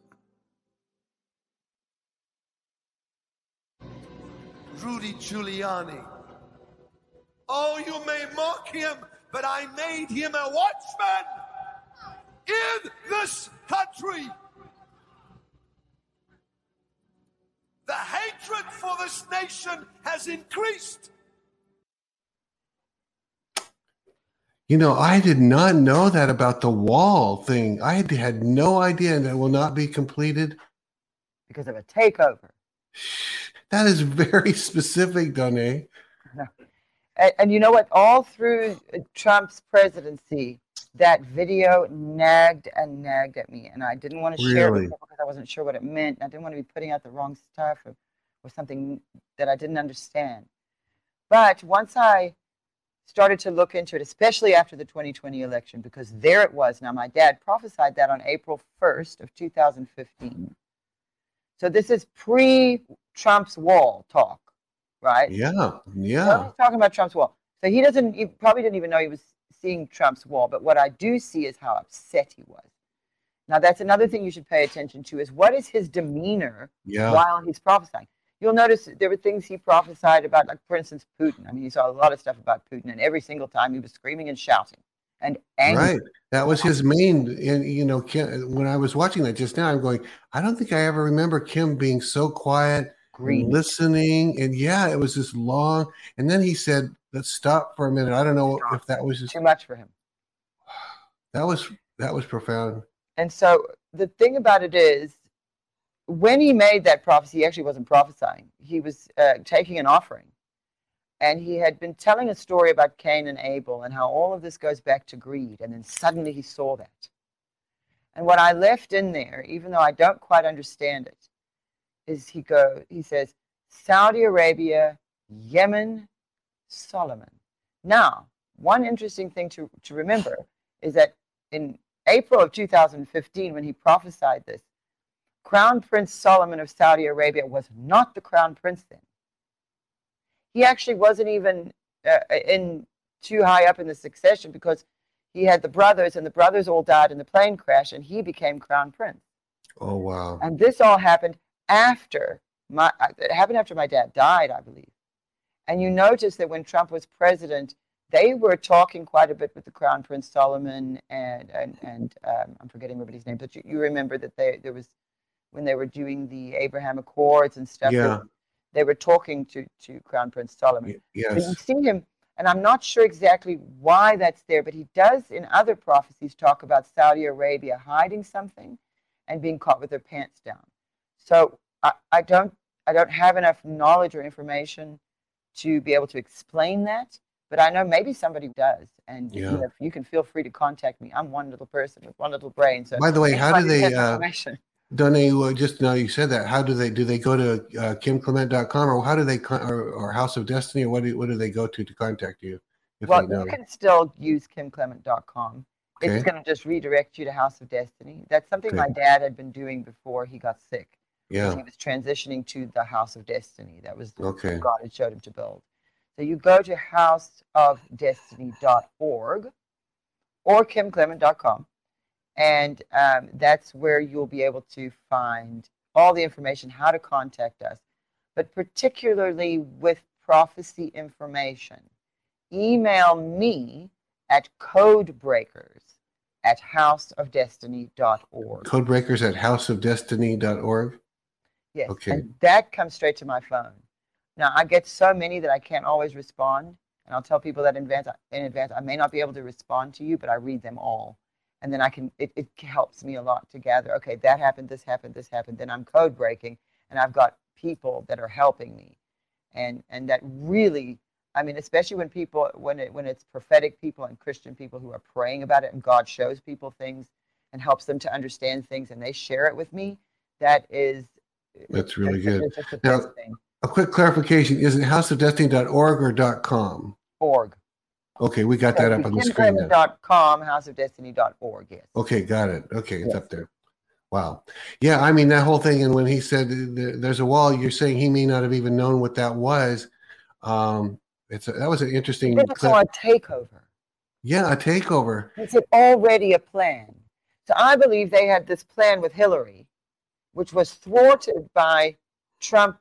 Rudy Giuliani. Oh, you may mock him, but I made him a watchman in this country. The hatred for this nation has increased. You know, I did not know that about the wall thing. I had, had no idea, that it will not be completed. because of a takeover. That is very specific, Donné. And, and you know what? All through uh, Trump's presidency, that video nagged and nagged at me, and I didn't want to share it Really? people because I wasn't sure what it meant. I didn't want to be putting out the wrong stuff or, or something that I didn't understand. But once I started to look into it, especially after the 2020 election, because there it was. Now, my dad prophesied that on April 1st of 2015. So this is pre-Trump's wall talk, right? Yeah, So yeah. he's talking about Trump's wall. So he doesn't, he probably didn't even know he was seeing Trump's wall. But what I do see is how upset he was. Now, that's another thing you should pay attention to is what is his demeanor Yeah. while he's prophesying. You'll notice there were things he prophesied about, like, for instance, Putin. I mean, he saw a lot of stuff about Putin, and every single time he was screaming and shouting and angry. Right. That was his main. And you know, Kim, when I was watching that just now, I'm going. I don't think I ever remember Kim being so quiet, Greedy. and listening, and yeah, it was this long. And then he said, "Let's stop for a minute." I don't know if that was just Too much for him. that was that was profound. And so the thing about it is, when he made that prophecy, he actually wasn't prophesying. He was uh, taking an offering. And he had been telling a story about Cain and Abel and how all of this goes back to greed. And then suddenly he saw that. And what I left in there, even though I don't quite understand it, is he go he says Saudi Arabia, Yemen, Solomon. Now, one interesting thing to, to remember is that in April of 2015, when he prophesied this, Crown Prince Solomon of Saudi Arabia was not the crown prince then. He actually wasn't even uh, in too high up in the succession because he had the brothers, and the brothers all died in the plane crash, and he became crown prince. Oh wow. And this all happened after my uh, it happened after my dad died, I believe. And you notice that when Trump was president, they were talking quite a bit with the Crown Prince Solomon and and and um, I'm forgetting everybody's name, but you, you remember that they there was when they were doing the Abraham Accords and stuff. they- Yeah. They, were talking to to Crown Prince Solomon. But yes. you see him, and I'm not sure exactly why that's there, but he does in other prophecies talk about Saudi Arabia hiding something and being caught with their pants down. So I, I don't I don't have enough knowledge or information to be able to explain that, but I know maybe somebody does, and you, know, you can feel free to contact me. I'm one little person with one little brain. So By the way, how do they? Uh, well, just now you said that. How do they? Do they go to uh, kimclement.com or how do they? Con- or, or House of Destiny or what? Do, what do they go to to contact you? Well, you can still use kimclement.com. Okay. It's going to just redirect you to House of Destiny. That's something my dad had been doing before he got sick. Yeah. He was transitioning to the House of Destiny. That was Okay. God had showed him to build. So you go to houseofdestiny.org or kimclement.com, and um, that's where you'll be able to find all the information, how to contact us, but particularly with prophecy information. Email me at codebreakers at houseofdestiny.org. Codebreakers at houseofdestiny.org. Yes. Okay. And that comes straight to my phone. Now I get so many that I can't always respond, and I'll tell people that in advance. In advance, I may not be able to respond to you, but I read them all, and then I can. It, it helps me a lot to gather. Okay, that happened. This happened. This happened. Then I'm code breaking, and I've got people that are helping me, and and that really. I mean, especially when people, when it, when it's prophetic people and Christian people who are praying about it, and God shows people things and helps them to understand things, and they share it with me. That is That's really It's- good. Now, thing. a quick clarification: Is it houseofdestiny.org or .com? org. Okay, we got that up on the screen. now. Kimclement.com, houseofdestiny.org, yes. Okay, got it. Okay, it's up there. Wow. Yeah, I mean that whole thing. And when he said th- there's a wall, you're saying he may not have even known what that was. Um, it's a, that was an interesting. Is clip. a takeover. Yeah, a takeover. It's already a plan. So I believe they had this plan with Hillary, which was thwarted by Trump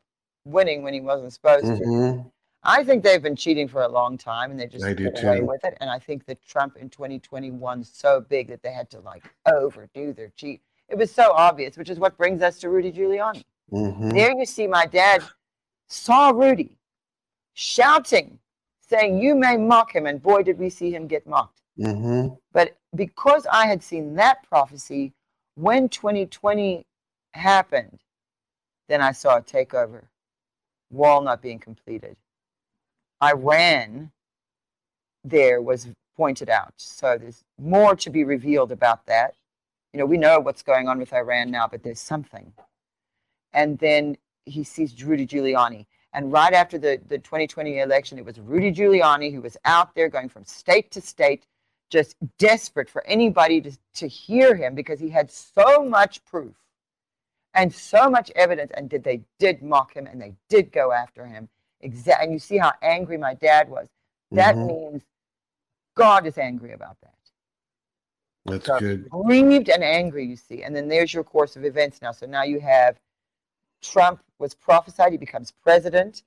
winning when he wasn't supposed to. Mhm. I think they've been cheating for a long time and they just I get away too. with it. And I think that Trump in 2021 so big that they had to like overdo their cheat. It was so obvious, which is what brings us to Rudy Giuliani. Mhm. There you see my dad saw Rudy shouting, saying, You may mock him. And boy, did we see him get mocked. Mhm. But because I had seen that prophecy when 2020 happened, Then I saw a takeover, wall not being completed. Iran there was pointed out. So there's more to be revealed about that. You know, we know what's going on with Iran now, but there's something. And then he sees Rudy Giuliani. And right after the, the 2020 election, it was Rudy Giuliani who was out there going from state to state, just desperate for anybody to, to hear him because he had so much proof and so much evidence. And did they did mock him and they did go after him. Exactly. And you see how angry my dad was. That mm-hmm. means God is angry about that. That's so good. Grieved and angry, you see. And then there's your course of events now. So now you have Trump was prophesied, he becomes president.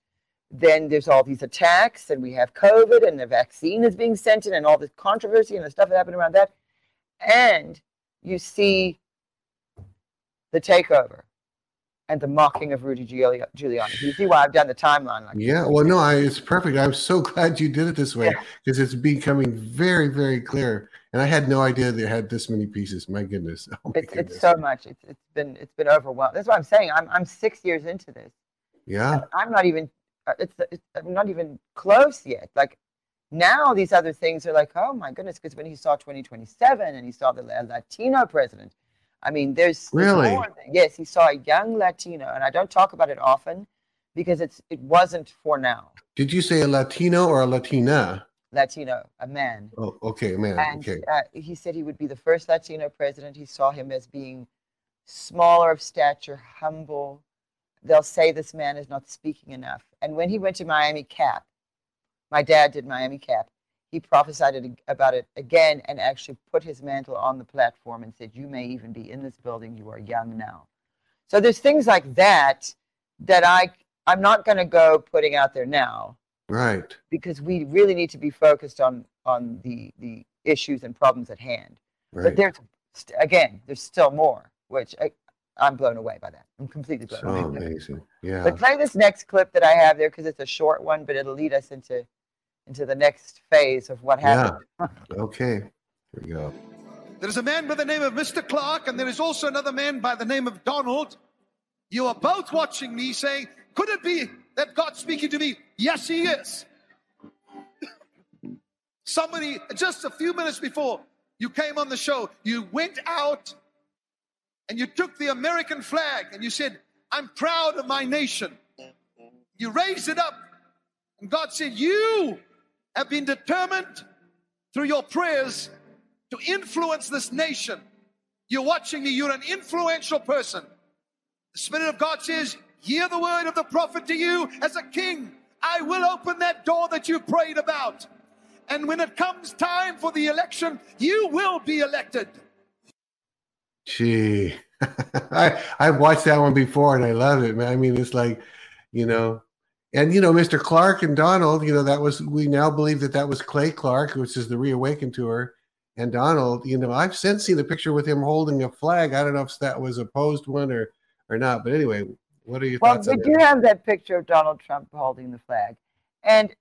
Then there's all these attacks, and we have COVID, and the vaccine is being sent in, and all this controversy and the stuff that happened around that. And you see the takeover and the mocking of Rudy Giuliani. You see why I've done the timeline like Yeah, well, no, I, it's perfect. I'm so glad you did it this way because yeah. it's becoming very, very clear. And I had no idea they had this many pieces. My goodness, oh my it's, goodness. it's so much. It's, it's been it's been overwhelming. That's what I'm saying. I'm I'm six years into this. Yeah, I'm not even. Uh, it's, it's I'm not even close yet. Like now, these other things are like, oh my goodness, because when he saw 2027 and he saw the Latino president, I mean, there's really there's yes, he saw a young Latino, and I don't talk about it often because it's it wasn't for now. Did you say a Latino or a Latina? Latino, a man. Oh, okay, a man. And okay. Uh, he said he would be the first Latino president. He saw him as being smaller of stature, humble. They'll say this man is not speaking enough. And when he went to Miami Cap, my dad did Miami Cap he prophesied about it again and actually put his mantle on the platform and said, You may even be in this building. You are young now. So there's things like that that I, I'm not going to go putting out there now. Right. Because we really need to be focused on, on the, the issues and problems at hand. Right. But there's, again, there's still more, which I, I'm blown away by that. I'm completely blown so away. So amazing. Yeah. But play this next clip that I have there because it's a short one, but it'll lead us into into the next phase of what happened. Yeah. okay. Here we go. There's a man by the name of Mr. Clark, and there is also another man by the name of Donald. You are both watching me saying, Could it be that God's speaking to me? Yes, He is. Somebody, just a few minutes before you came on the show, you went out and you took the American flag and you said, I'm proud of my nation. You raised it up, and God said, You have been determined through your prayers to influence this nation. You're watching me, you're an influential person. The Spirit of God says, Hear the word of the prophet to you as a king. I will open that door that you prayed about. And when it comes time for the election, you will be elected. Gee, I I've watched that one before and I love it, man. I mean, it's like, you know, and you know, Mr. Clark and Donald, you know, that was we now believe that that was Clay Clark, which is the Reawakened tour. And Donald, you know, I've since seen the picture with him holding a flag. I don't know if that was a posed one or or not, but anyway, what are your well, thoughts? Well, we do have that picture of Donald Trump holding the flag, and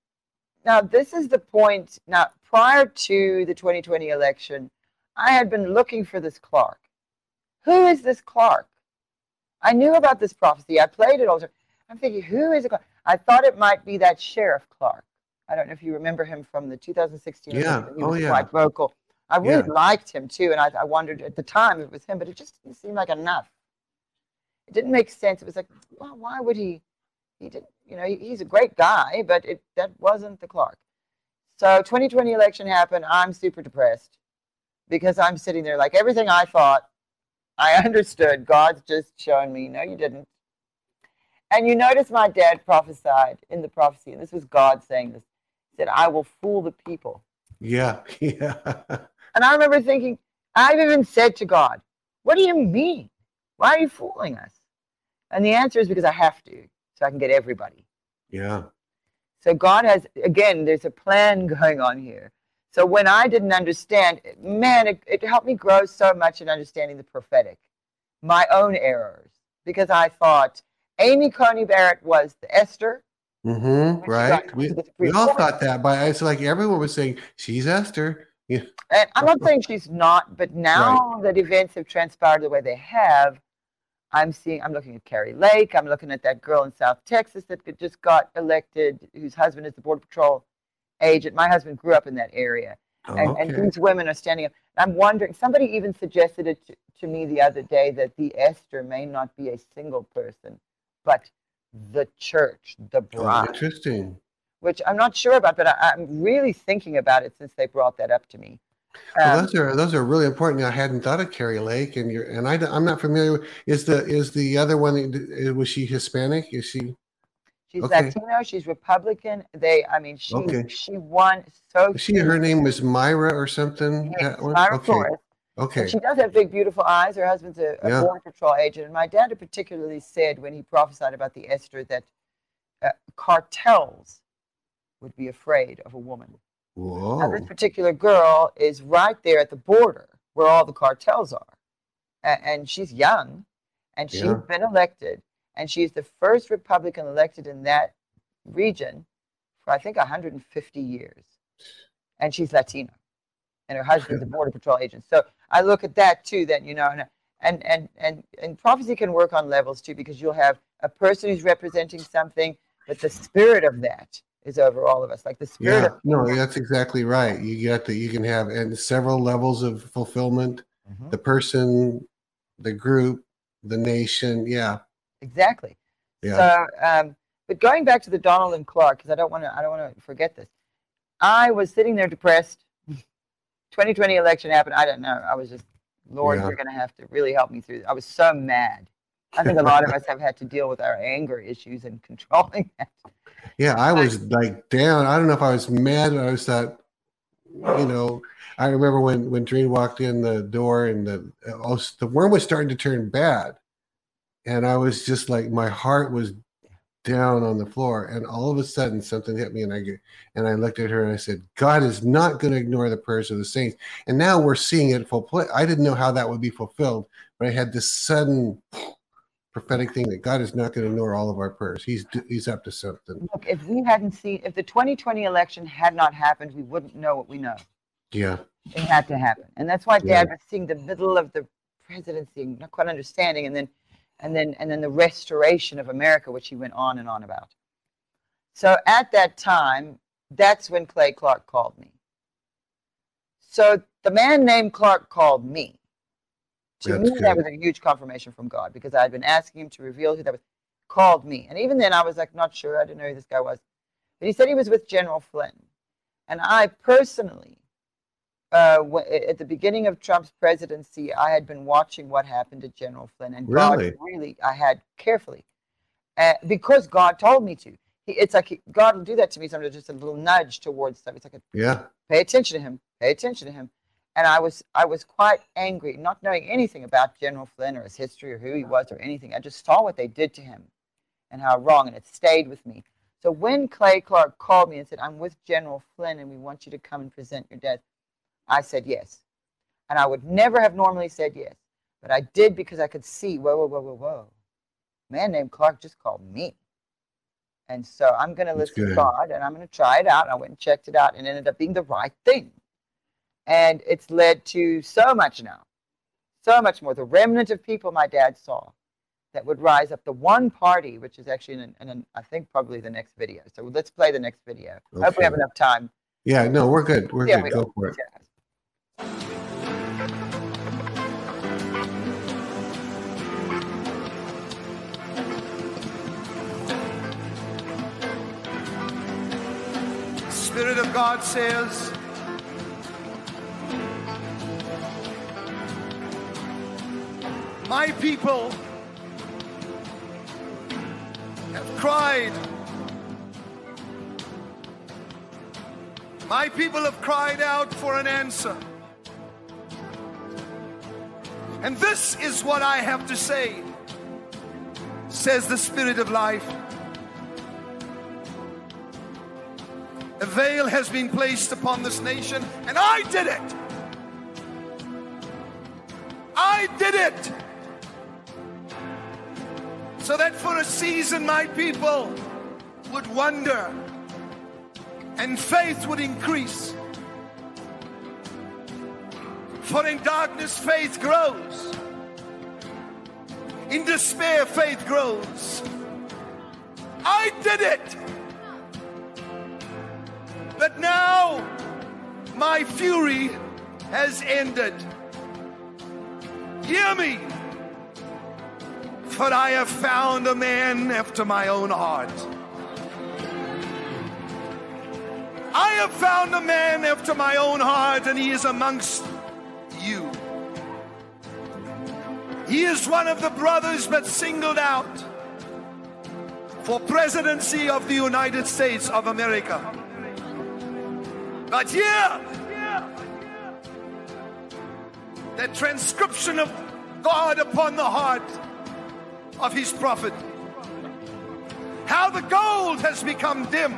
now this is the point. Now, prior to the 2020 election, I had been looking for this Clark. Who is this Clark? I knew about this prophecy. I played it all the time. I'm thinking, who is it? Clark? I thought it might be that Sheriff Clark. I don't know if you remember him from the 2016. Yeah. He oh, was yeah. quite vocal. I really Yeah. liked him too, and I, I wondered at the time if it was him, but it just didn't seem like enough. It didn't make sense. It was like, well, why would he? He did, you know, he, he's a great guy, but it that wasn't the Clark. So 2020 election happened. I'm super depressed because I'm sitting there like everything I thought I understood. God's just showing me, no, you didn't. And you notice my dad prophesied in the prophecy, and this was God saying this, said, I will fool the people. Yeah, yeah. And I remember thinking, I've even said to God, What do you mean? Why are you fooling us? And the answer is because I have to, so I can get everybody. Yeah. So God has, again, there's a plan going on here. So when I didn't understand, man, it, it helped me grow so much in understanding the prophetic, my own errors, because I thought Amy Coney Barrett was the Esther. Mm-hmm. Right. We, we all Court. thought that, but it's like everyone was saying she's Esther. Yeah. And I'm not saying she's not, but now that events have transpired the way they have, I'm seeing, I'm looking at Kari Lake. I'm looking at that girl in South Texas that just got elected, whose husband is the Border Patrol agent. My husband grew up in that area. Oh, and, and these women are standing up. I'm wondering, somebody even suggested it to, to me the other day that the Esther may not be a single person, but the church, the Oh, interesting. which I'm not sure about, but I, I'm really thinking about it since they brought that up to me. Well, Um, those are those are really important. I hadn't thought of Kari Lake, and you're and I, am not familiar. with Is the is the other one? Was she Hispanic? Is she? She's Okay. Latino. She's Republican. They, I mean, she Okay. she won so. She her name was Mayra or something? Yes? Mayra okay. Flores. Okay. She does have big, beautiful eyes. Her husband's a, a Yeah. border patrol agent. And my dad had particularly said when he prophesied about the Esther that uh, cartels would be afraid of a woman. Now, this particular girl is right there at the border where all the cartels are. A- and she's young and she's Yeah. been elected. And she's the first Republican elected in that region for, I think, 150 years. And she's Latino. And her husband's a border patrol agent. So I look at that too, then, you know, and, and, and, and, prophecy can work on levels too, because you'll have a person who's representing something, but the spirit of that is over all of us. Like the spirit Yeah. of No, that's exactly right. You got the you can have and several levels of fulfillment. Mm-hmm. The person, the group, the nation. Yeah. Exactly. Yeah. So, um, but going back to the Donald and Clark, because I don't want to, I don't want to forget this. I was sitting there depressed. 2020 election happened. I don't know. I was just, Lord, Yeah. you're going to have to really help me through. this. I was so mad. I think a lot of us have had to deal with our anger issues and controlling that. Yeah, I was like down. I don't know if I was mad, I was thought, you know, I remember when when Dream walked in the door and the oh, the worm was starting to turn bad, and I was just like my heart was down on the floor, and all of a sudden something hit me, and I get and I looked at her and I said, God is not going to ignore the prayers of the saints, and now we're seeing it full play. I didn't know how that would be fulfilled, but I had this sudden prophetic thing that God is not going to ignore all of our prayers. He's he's up to something. Look, if we hadn't seen, if the 2020 election had not happened, we wouldn't know what we know. Yeah. It had to happen, and that's why Yeah. Dad was seeing the middle of the presidency, and not quite understanding, and then, and then, and then the restoration of America, which he went on and on about. So at that time, that's when Clay Clark called me. So the man named Clark called me. To That's me, that was a huge confirmation from God because I had been asking him to reveal who that was. Called me, and even then, I was like, not sure. I didn't know who this guy was, but he said he was with General Flynn, and I personally uh, w- at the beginning of Trump's presidency, I had been watching what happened to General Flynn, and Really? God really, I had carefully, uh, because God told me to. He, it's like he, God will do that to me sometimes, just a little nudge towards stuff. It's like, a, Yeah. pay attention to him, pay attention to him, and I was, I was quite angry, not knowing anything about General Flynn or his history or who he was or anything. I just saw what they did to him, and how wrong, and it stayed with me. So when Clay Clark called me and said, "I'm with General Flynn, and we want you to come and present your death," I said yes. And I would never have normally said yes. But I did because I could see, whoa, whoa, whoa, whoa, whoa. A man named Clark just called me. And so I'm going to listen to. God and I'm going to try it out. I went and checked it out and it ended up being the right thing. And it's led to so much now, so much more. The remnant of people my dad saw that would rise up. The one party, which is actually in, an, in I think probably the next video. So let's play the next video. I hope we have enough time. Yeah, no, we're good. We're Yeah, good. we Go for it. Spirit of God says, My people have cried. My people have cried out for an answer. And this is what I have to say, says the Spirit of life. A veil has been placed upon this nation, and I did it. I did it. So that for a season, my people would wonder and faith would increase. For in darkness, faith grows. In despair, faith grows. I did it. But now my fury has ended. Hear me, for I have found a man after my own heart. I have found a man after my own heart, and he is amongst you. He is one of the brothers but singled out for presidency of the United States of America. Here, the transcription of God upon the heart of his prophet. How the gold has become dim.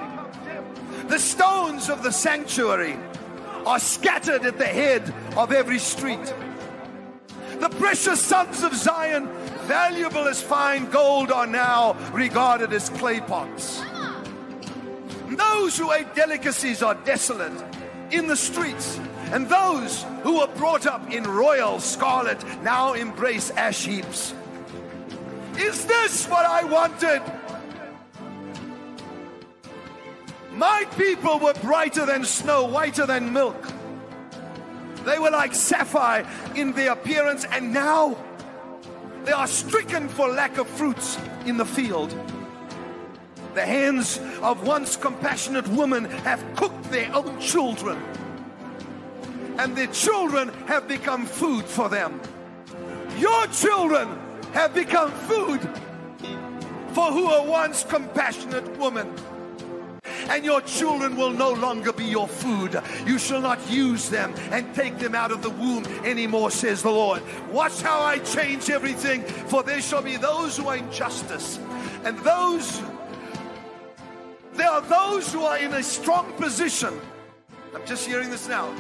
The stones of the sanctuary are scattered at the head of every street. The precious sons of Zion, valuable as fine gold, are now regarded as clay pots. Those who ate delicacies are desolate in the streets, and those who were brought up in royal scarlet now embrace ash heaps. Is this what I wanted? My people were brighter than snow, whiter than milk. They were like sapphire in their appearance, and now they are stricken for lack of fruits in the field. The hands of once compassionate women have cooked their own children, and their children have become food for them. Your children have become food for who were once compassionate women and your children will no longer be your food. You shall not use them and take them out of the womb anymore, says the Lord. Watch how I change everything, for there shall be those who are in justice, and those, there are those who are in a strong position. I'm just hearing this now.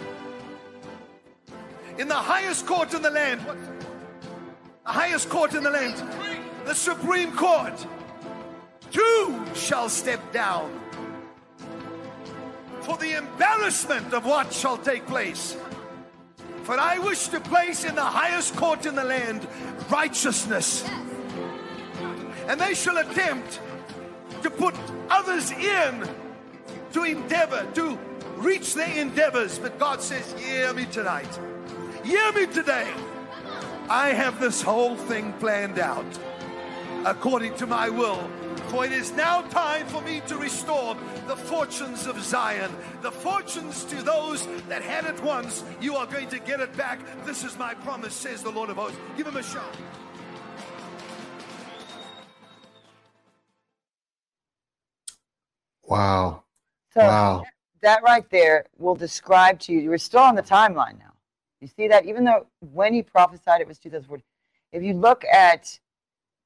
In the highest court in the land, the highest court in the land, the Supreme Court, two shall step down for the embarrassment of what shall take place. For I wish to place in the highest court in the land righteousness. And they shall attempt to put others in to endeavor, to reach their endeavors. But God says, Hear me tonight. Hear me today. I have this whole thing planned out according to my will for it is now time for me to restore the fortunes of Zion. The fortunes to those that had it once, you are going to get it back. This is my promise, says the Lord of hosts. Give him a shout. Wow. So wow. That right there will describe to you, we're still on the timeline now. You see that? Even though when he prophesied it was 2014, if you look at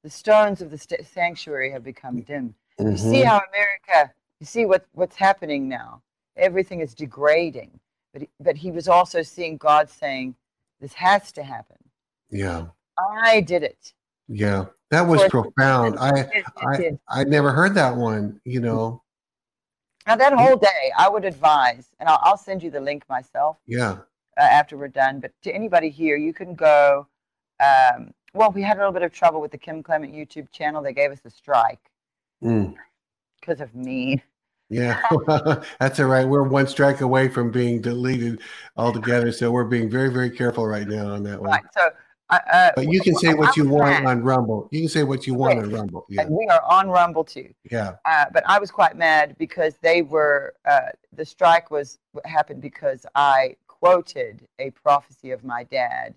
the stones of the st- sanctuary have become dim. Mm-hmm. You see mm-hmm. how America, you see what, what's happening now. Everything is degrading. But he, but he was also seeing God saying, this has to happen. Yeah. I did it. Yeah. That was profound. I, I, I never heard that one, you know. Now that whole day, I would advise, and I'll, I'll send you the link myself. Yeah. Uh, after we're done, but to anybody here, you can go um, well, we had a little bit of trouble with the Kim Clement YouTube channel. They gave us a strike because mm. of me. Yeah, that's all right. We're one strike away from being deleted altogether, so we're being very, very careful right now on that one. Right. So, uh, but you can say what you want on Rumble. You can say what you want on Rumble. Yeah. we are on Rumble too. Yeah. Uh, but I was quite mad because they were. Uh, the strike was happened because I quoted a prophecy of my dad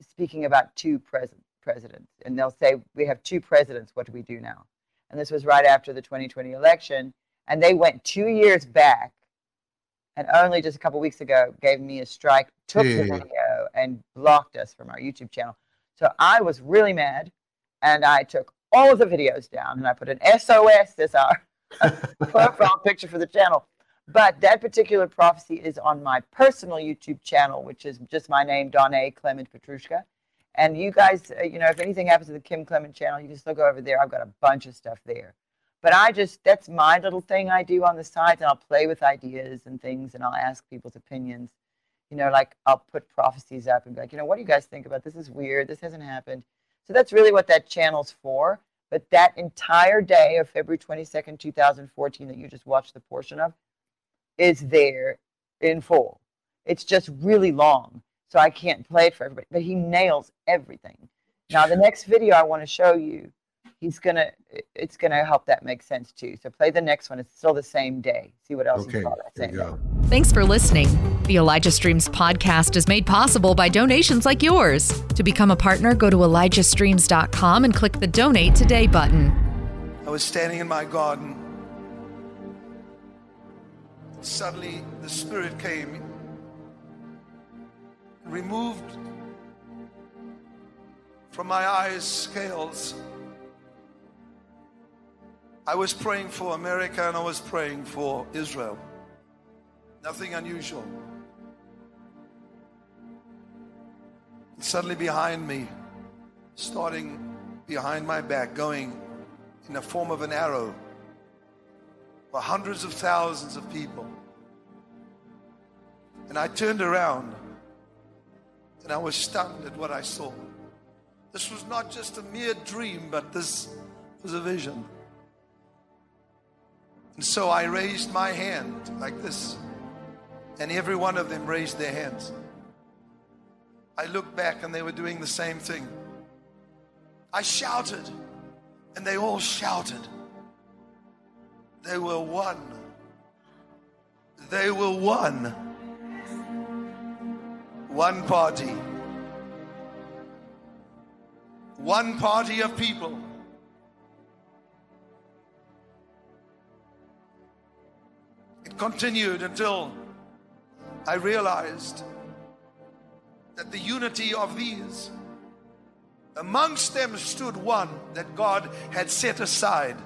speaking about two pres- presidents, and they'll say, We have two presidents, what do we do now? And this was right after the 2020 election. And they went two years back and only just a couple weeks ago gave me a strike, took the video, and blocked us from our YouTube channel. So I was really mad, and I took all of the videos down, and I put an SOS as our profile picture for the channel. But that particular prophecy is on my personal YouTube channel, which is just my name, Donné Clement Petruska. And you guys, uh, you know, if anything happens to the Kim Clement channel, you can still go over there. I've got a bunch of stuff there. But I just, that's my little thing I do on the side, and I'll play with ideas and things, and I'll ask people's opinions. You know, like I'll put prophecies up and be like, you know, what do you guys think about this? Is weird. This hasn't happened. So that's really what that channel's for. But that entire day of February 22nd, 2014, that you just watched the portion of, is there in full. It's just really long, so I can't play it for everybody. But he nails everything. Now, the next video I want to show you, he's gonna, it's gonna help that make sense too. So play the next one. It's still the same day. See what else Okay, he taught that same you day. go. Thanks for listening. The Elijah Streams podcast is made possible by donations like yours. To become a partner, go to ElijahStreams.com and click the Donate Today button. I was standing in my garden. Suddenly, the Spirit came, removed from my eyes scales. I was praying for America and I was praying for Israel. Nothing unusual. And suddenly, behind me, starting behind my back, going in the form of an arrow, were hundreds of thousands of people. And I turned around and I was stunned at what I saw. This was not just a mere dream, but this was a vision. And so I raised my hand like this, and every one of them raised their hands. I looked back and they were doing the same thing. I shouted, and they all shouted. They were one. They were one. One party. One party of people. It continued until I realized that the unity of these, amongst them stood one that God had set aside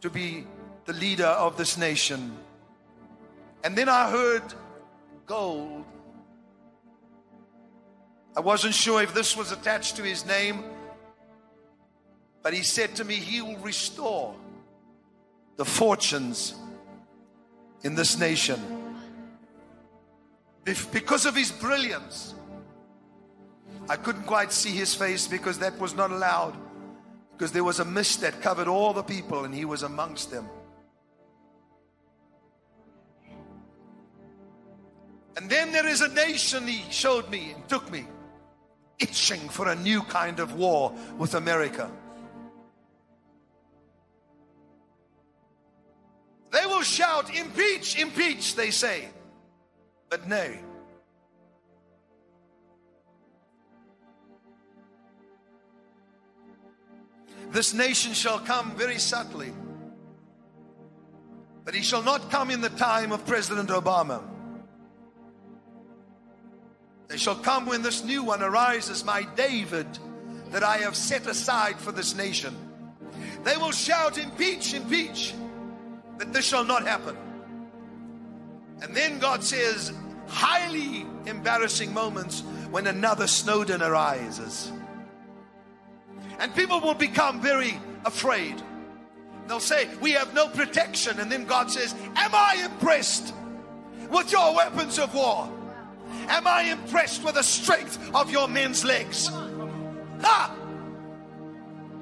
to be the leader of this nation. And then I heard gold. I wasn't sure if this was attached to his name, but he said to me, He will restore the fortunes in this nation. If, because of his brilliance, I couldn't quite see his face because that was not allowed. Because there was a mist that covered all the people and he was amongst them. And then there is a nation he showed me and took me, itching for a new kind of war with America. They will shout, impeach, impeach, they say. But nay. This nation shall come very subtly. But he shall not come in the time of President Obama. They shall come when this new one arises, my David, that I have set aside for this nation. They will shout, impeach, impeach. But this shall not happen. And then God says, highly embarrassing moments when another Snowden arises. And people will become very afraid. They'll say, We have no protection. And then God says, Am I impressed with your weapons of war? Am I impressed with the strength of your men's legs? Ha!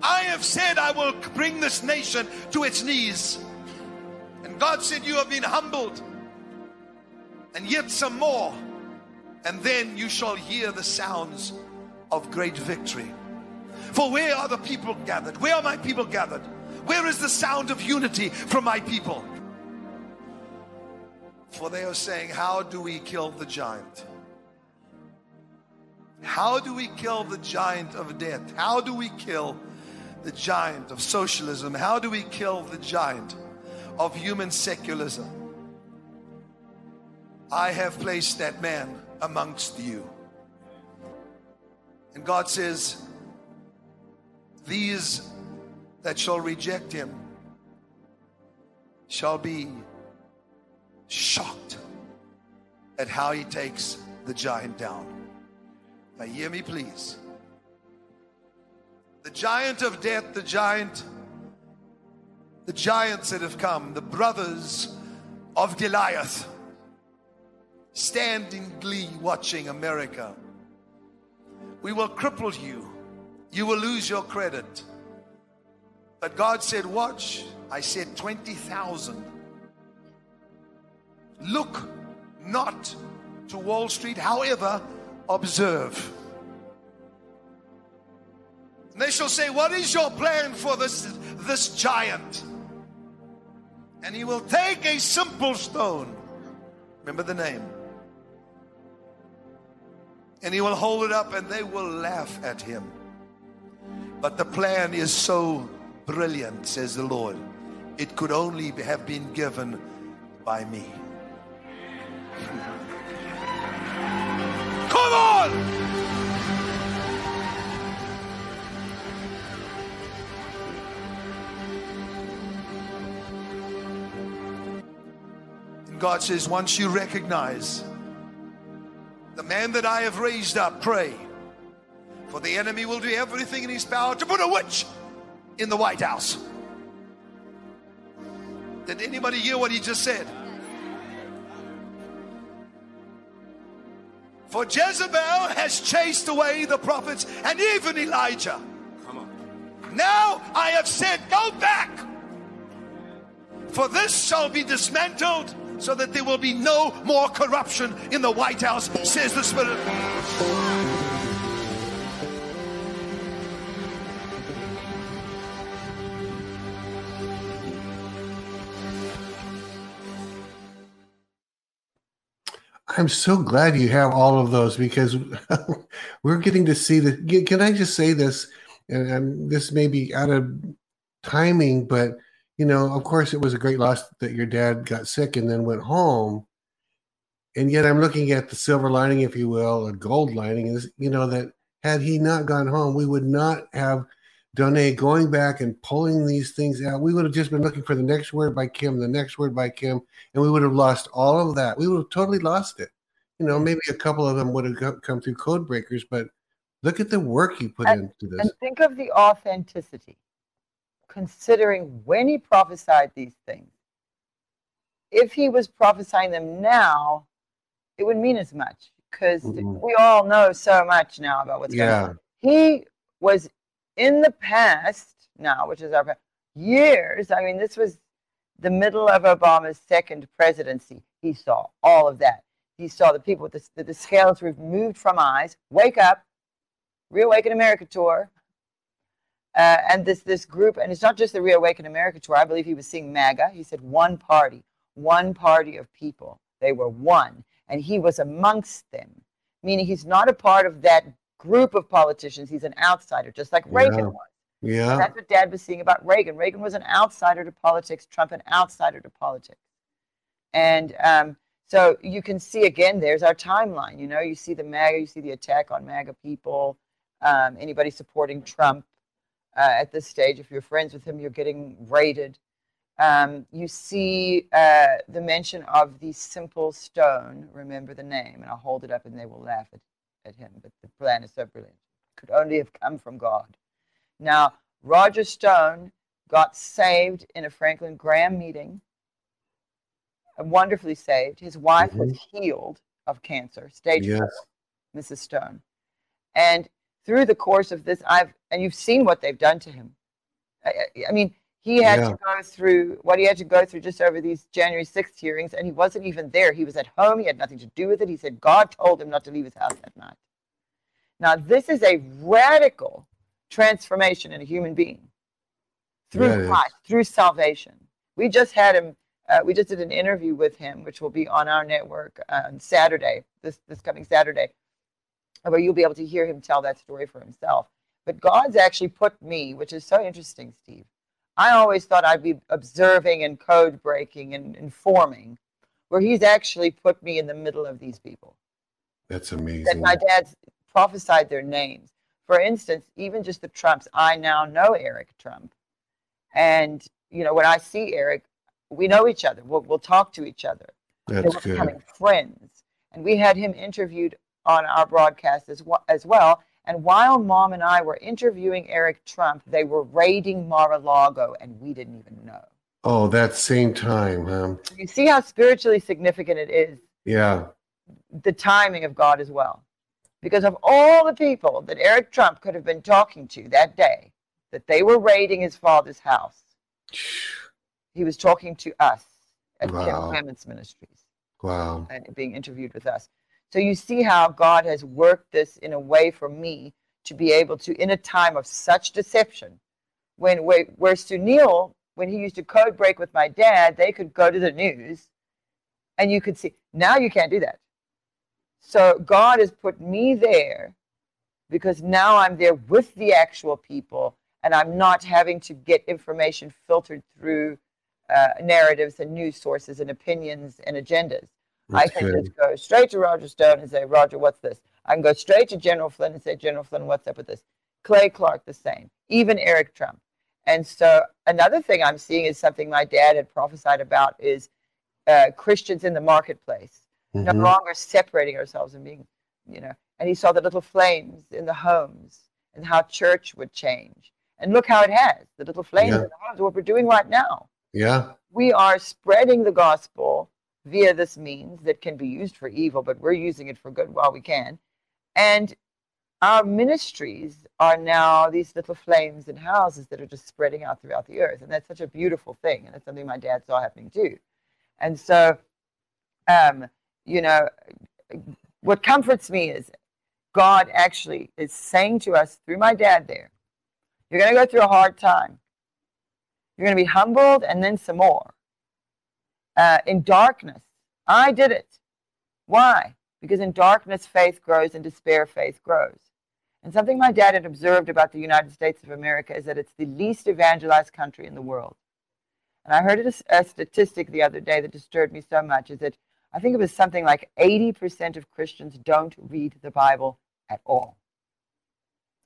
I have said I will bring this nation to its knees. God said, You have been humbled, and yet some more. And then you shall hear the sounds of great victory. For where are the people gathered? Where are my people gathered? Where is the sound of unity from my people? For they are saying, How do we kill the giant? How do we kill the giant of death? How do we kill the giant of socialism? How do we kill the giant of human secularism? I have placed that man amongst you. And God says, These that shall reject him shall be shocked at how he takes the giant down. Now, hear me, please. The giant of death, the giant, the giants that have come, the brothers of Goliath, stand in glee watching America. We will cripple you you will lose your credit. But God said, Watch, I said 20,000. Look not to Wall Street, however, observe. And they shall say, What is your plan for this, this giant? And he will take a simple stone. Remember the name. And he will hold it up and they will laugh at him. But the plan is so brilliant, says the Lord. It could only have been given by me. Come on! God says, once you recognize the man that I have raised up, pray. For the enemy will do everything in his power to put a witch in the White House. Did anybody hear what he just said? For Jezebel has chased away the prophets and even Elijah. Come on. Now I have said, Go back. For this shall be dismantled so that there will be no more corruption in the White House, says the Spirit. I'm so glad you have all of those because we're getting to see the. Can I just say this? And, and this may be out of timing, but you know, of course, it was a great loss that your dad got sick and then went home. And yet, I'm looking at the silver lining, if you will, a gold lining is, you know, that had he not gone home, we would not have Donné going back and pulling these things out. We would have just been looking for the next word by Kim, the next word by Kim, and we would have lost all of that. We would have totally lost it. You know, maybe a couple of them would have come through code breakers, but look at the work he put and, into this. And think of the authenticity considering when he prophesied these things. If he was prophesying them now, it wouldn't mean as much because mm-hmm. we all know so much now about what's yeah. going on. He was in the past now, which is our past, years. I mean, this was the middle of Obama's second presidency. He saw all of that. He saw the people with the, the scales removed from eyes. Wake up, Reawaken America tour. Uh, and this this group, and it's not just the Reawaken America tour. I believe he was seeing MAGA. He said one party, one party of people. They were one, and he was amongst them, meaning he's not a part of that group of politicians. He's an outsider, just like Reagan yeah. was. Yeah, and that's what Dad was seeing about Reagan. Reagan was an outsider to politics. Trump an outsider to politics, and um, so you can see again. There's our timeline. You know, you see the MAGA, you see the attack on MAGA people. Um, anybody supporting Trump uh, at this stage. If you're friends with him, you're getting raided. Um, you see uh, the mention of the simple stone. Remember the name, and I'll hold it up and they will laugh at, at him. But the plan is so brilliant. Could only have come from God. Now, Roger Stone got saved in a Franklin Graham meeting, wonderfully saved. His wife mm-hmm. was healed of cancer, stage yes. four, Mrs. Stone. And through the course of this, I've and you've seen what they've done to him. I, I mean, he had yeah. to go through what he had to go through just over these January 6th hearings, and he wasn't even there. He was at home. He had nothing to do with it. He said God told him not to leave his house that night. Now, this is a radical transformation in a human being through Christ, through salvation. We just had him. Uh, we just did an interview with him, which will be on our network on Saturday, this this coming Saturday, where you'll be able to hear him tell that story for himself. But God's actually put me, which is so interesting, Steve. I always thought I'd be observing and code breaking and informing, where He's actually put me in the middle of these people. That's amazing. That my dad's prophesied their names. For instance, even just the Trumps, I now know Eric Trump. And, you know, when I see Eric, we know each other. We'll, we'll talk to each other. That's We're good. becoming friends. And we had him interviewed on our broadcast as well, as well. And while mom and I were interviewing Eric Trump, they were raiding Mar-a-Lago, and we didn't even know. Oh, that same time, huh? You see how spiritually significant it is. Yeah. The timing of God as well. Because of all the people that Eric Trump could have been talking to that day, that they were raiding his father's house, he was talking to us at Wow. Kim Clements Ministries Wow. and being interviewed with us. So you see how God has worked this in a way for me to be able to, in a time of such deception, when where, where Sunil, when he used to code break with my dad, they could go to the news and you could see. Now you can't do that. So God has put me there because now I'm there with the actual people and I'm not having to get information filtered through uh, narratives and news sources and opinions and agendas. I can good. just go straight to Roger Stone and say, Roger, what's this? I can go straight to General Flynn and say, General Flynn, what's up with this? Clay Clark, the same. Even Eric Trump. And so another thing I'm seeing is something my dad had prophesied about is uh, Christians in the marketplace, no Mhm. longer separating ourselves and being, you know. And he saw the little flames in the homes and how church would change. And look how it has. The little flames Yeah. in the homes, what we're doing right now Yeah. we are spreading the gospel via this means that can be used for evil, but we're using it for good while we can. And our ministries are now these little flames in houses that are just spreading out throughout the earth. And that's such a beautiful thing. And that's something my dad saw happening too. And so, um, you know, what comforts me is God actually is saying to us through my dad there, you're going to go through a hard time. You're going to be humbled and then some more. Uh, in darkness, I did it. Why? Because in darkness, faith grows, in despair, faith grows. And something my dad had observed about the United States of America is that it's the least evangelized country in the world. And I heard a, a statistic the other day that disturbed me so much is that I think it was something like 80% of Christians don't read the Bible at all.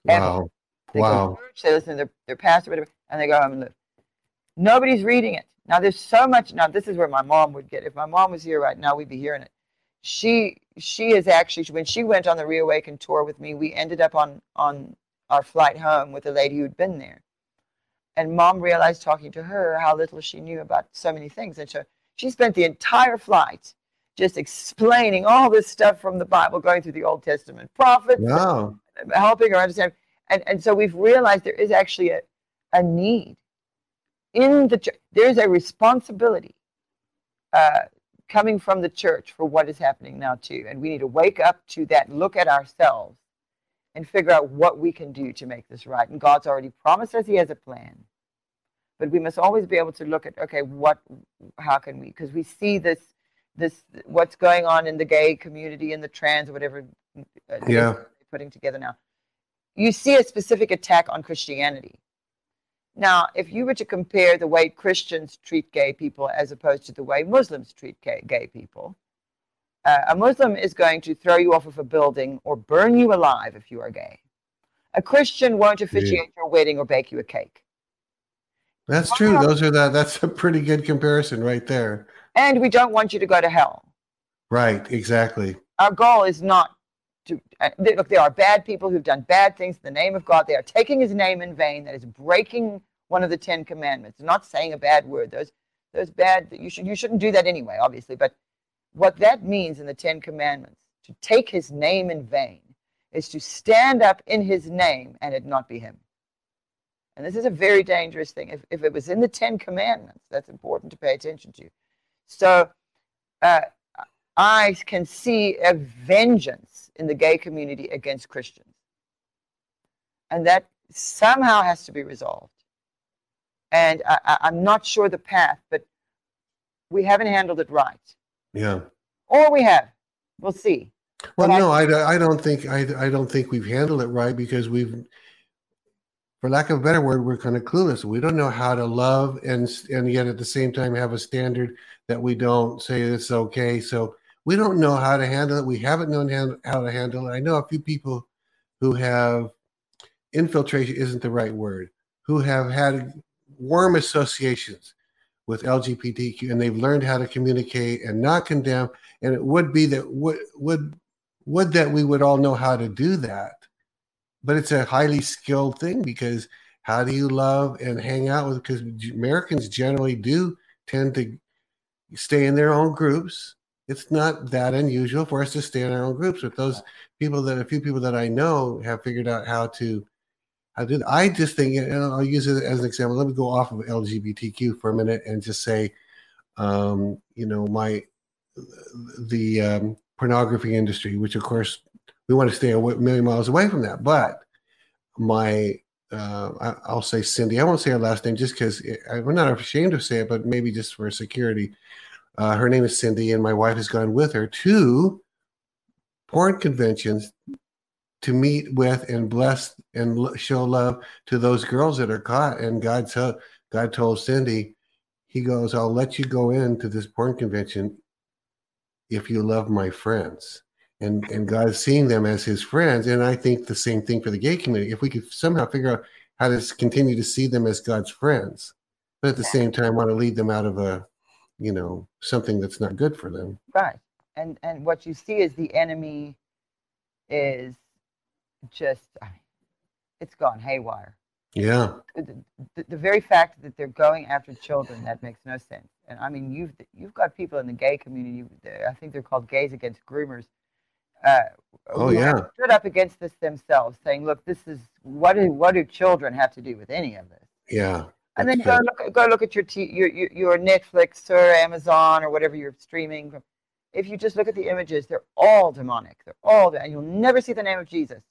Ever. Wow. They go to church, they listen to their, their pastor, whatever, and they go home and live. Nobody's reading it. Now, there's so much. Now, this is where my mom would get. If my mom was here right now, we'd be hearing it. She she is actually when she went on the Reawaken tour with me, we ended up on on our flight home with a lady who'd been there, and mom realized talking to her how little she knew about so many things, and so she spent the entire flight just explaining all this stuff from the Bible, going through the Old Testament prophets, Wow. helping her understand. And, and so we've realized there is actually a, a need in the church. There's a responsibility uh, coming from the church for what is happening now, too. And we need to wake up to that, look at ourselves, and figure out what we can do to make this right. And God's already promised us He has a plan. But we must always be able to look at, okay, what, how can we? Because we see this, this, what's going on in the gay community in the trans or whatever. uh, Yeah. they're putting together now you see a specific attack on Christianity. Now, if you were to compare the way Christians treat gay people as opposed to the way Muslims treat gay, gay people, uh, a Muslim is going to throw you off of a building or burn you alive if you are gay. A Christian won't officiate your wedding or bake you a cake. That's true. Those are that. That's a pretty good comparison right there. And we don't want you to go to hell. Right. Exactly. Our goal is not to uh, look. There are bad people who've done bad things in the name of God. They are taking His name in vain. That is breaking one of the Ten Commandments. Not saying a bad word. Those those bad. You should you shouldn't do that anyway. Obviously, but what that means in the Ten Commandments to take His name in vain is to stand up in His name and it not be Him. And this is a very dangerous thing. If if it was in the Ten Commandments, that's important to pay attention to. So. Uh, I can see a vengeance in the gay community against Christians. And that somehow has to be resolved. And I, I, I'm not sure the path, but we haven't handled it right. Yeah. Or we have. We'll see. Well, But no, I, I don't think I, I don't think we've handled it right because we've, for lack of a better word, we're kind of clueless. We don't know how to love and and yet at the same time have a standard that we don't say it's okay. So we don't know how to handle it. We haven't known how to handle it. I know a few people who have infiltration isn't the right word, who have had warm associations with LGBTQ and they've learned how to communicate and not condemn. And it would be that would would would that we would all know how to do that. But it's a highly skilled thing because how do you love and hang out with because Americans generally do tend to stay in their own groups it's not that unusual for us to stay in our own groups with those people that a few people that I know have figured out how to how to I just think and I'll use it as an example. Let me go off of LGBTQ for a minute and just say, um, you know, my the um, pornography industry, which of course we want to stay a million miles away from that. But my uh, I, will say Cindy. I won't say her last name just because I'm not ashamed to say it, but maybe just for security. Uh, her name is Cindy, and my wife has gone with her to porn conventions to meet with and bless and show love to those girls that are caught. And God, told God told Cindy, He goes, "I'll let you go into this porn convention if you love my friends." And and God's seeing them as His friends. And I think the same thing for the gay community. If we could somehow figure out how to continue to see them as God's friends, but at the same time want to lead them out of a you know something that's not good for them. Right. And and what you see is the enemy is just it's gone haywire. Yeah. The, the, the, very fact that they're going after children that makes no sense. And i mean you've you've got people in the gay community i think they're called gays against groomers uh, oh yeah. stood up against this themselves saying look this is what do what do children have to do with any of this? Yeah and then go look, go look at your, t- your, your your Netflix or Amazon or whatever you're streaming. If you just look at the images, they're all demonic. They're all, and you'll never see the name of Jesus.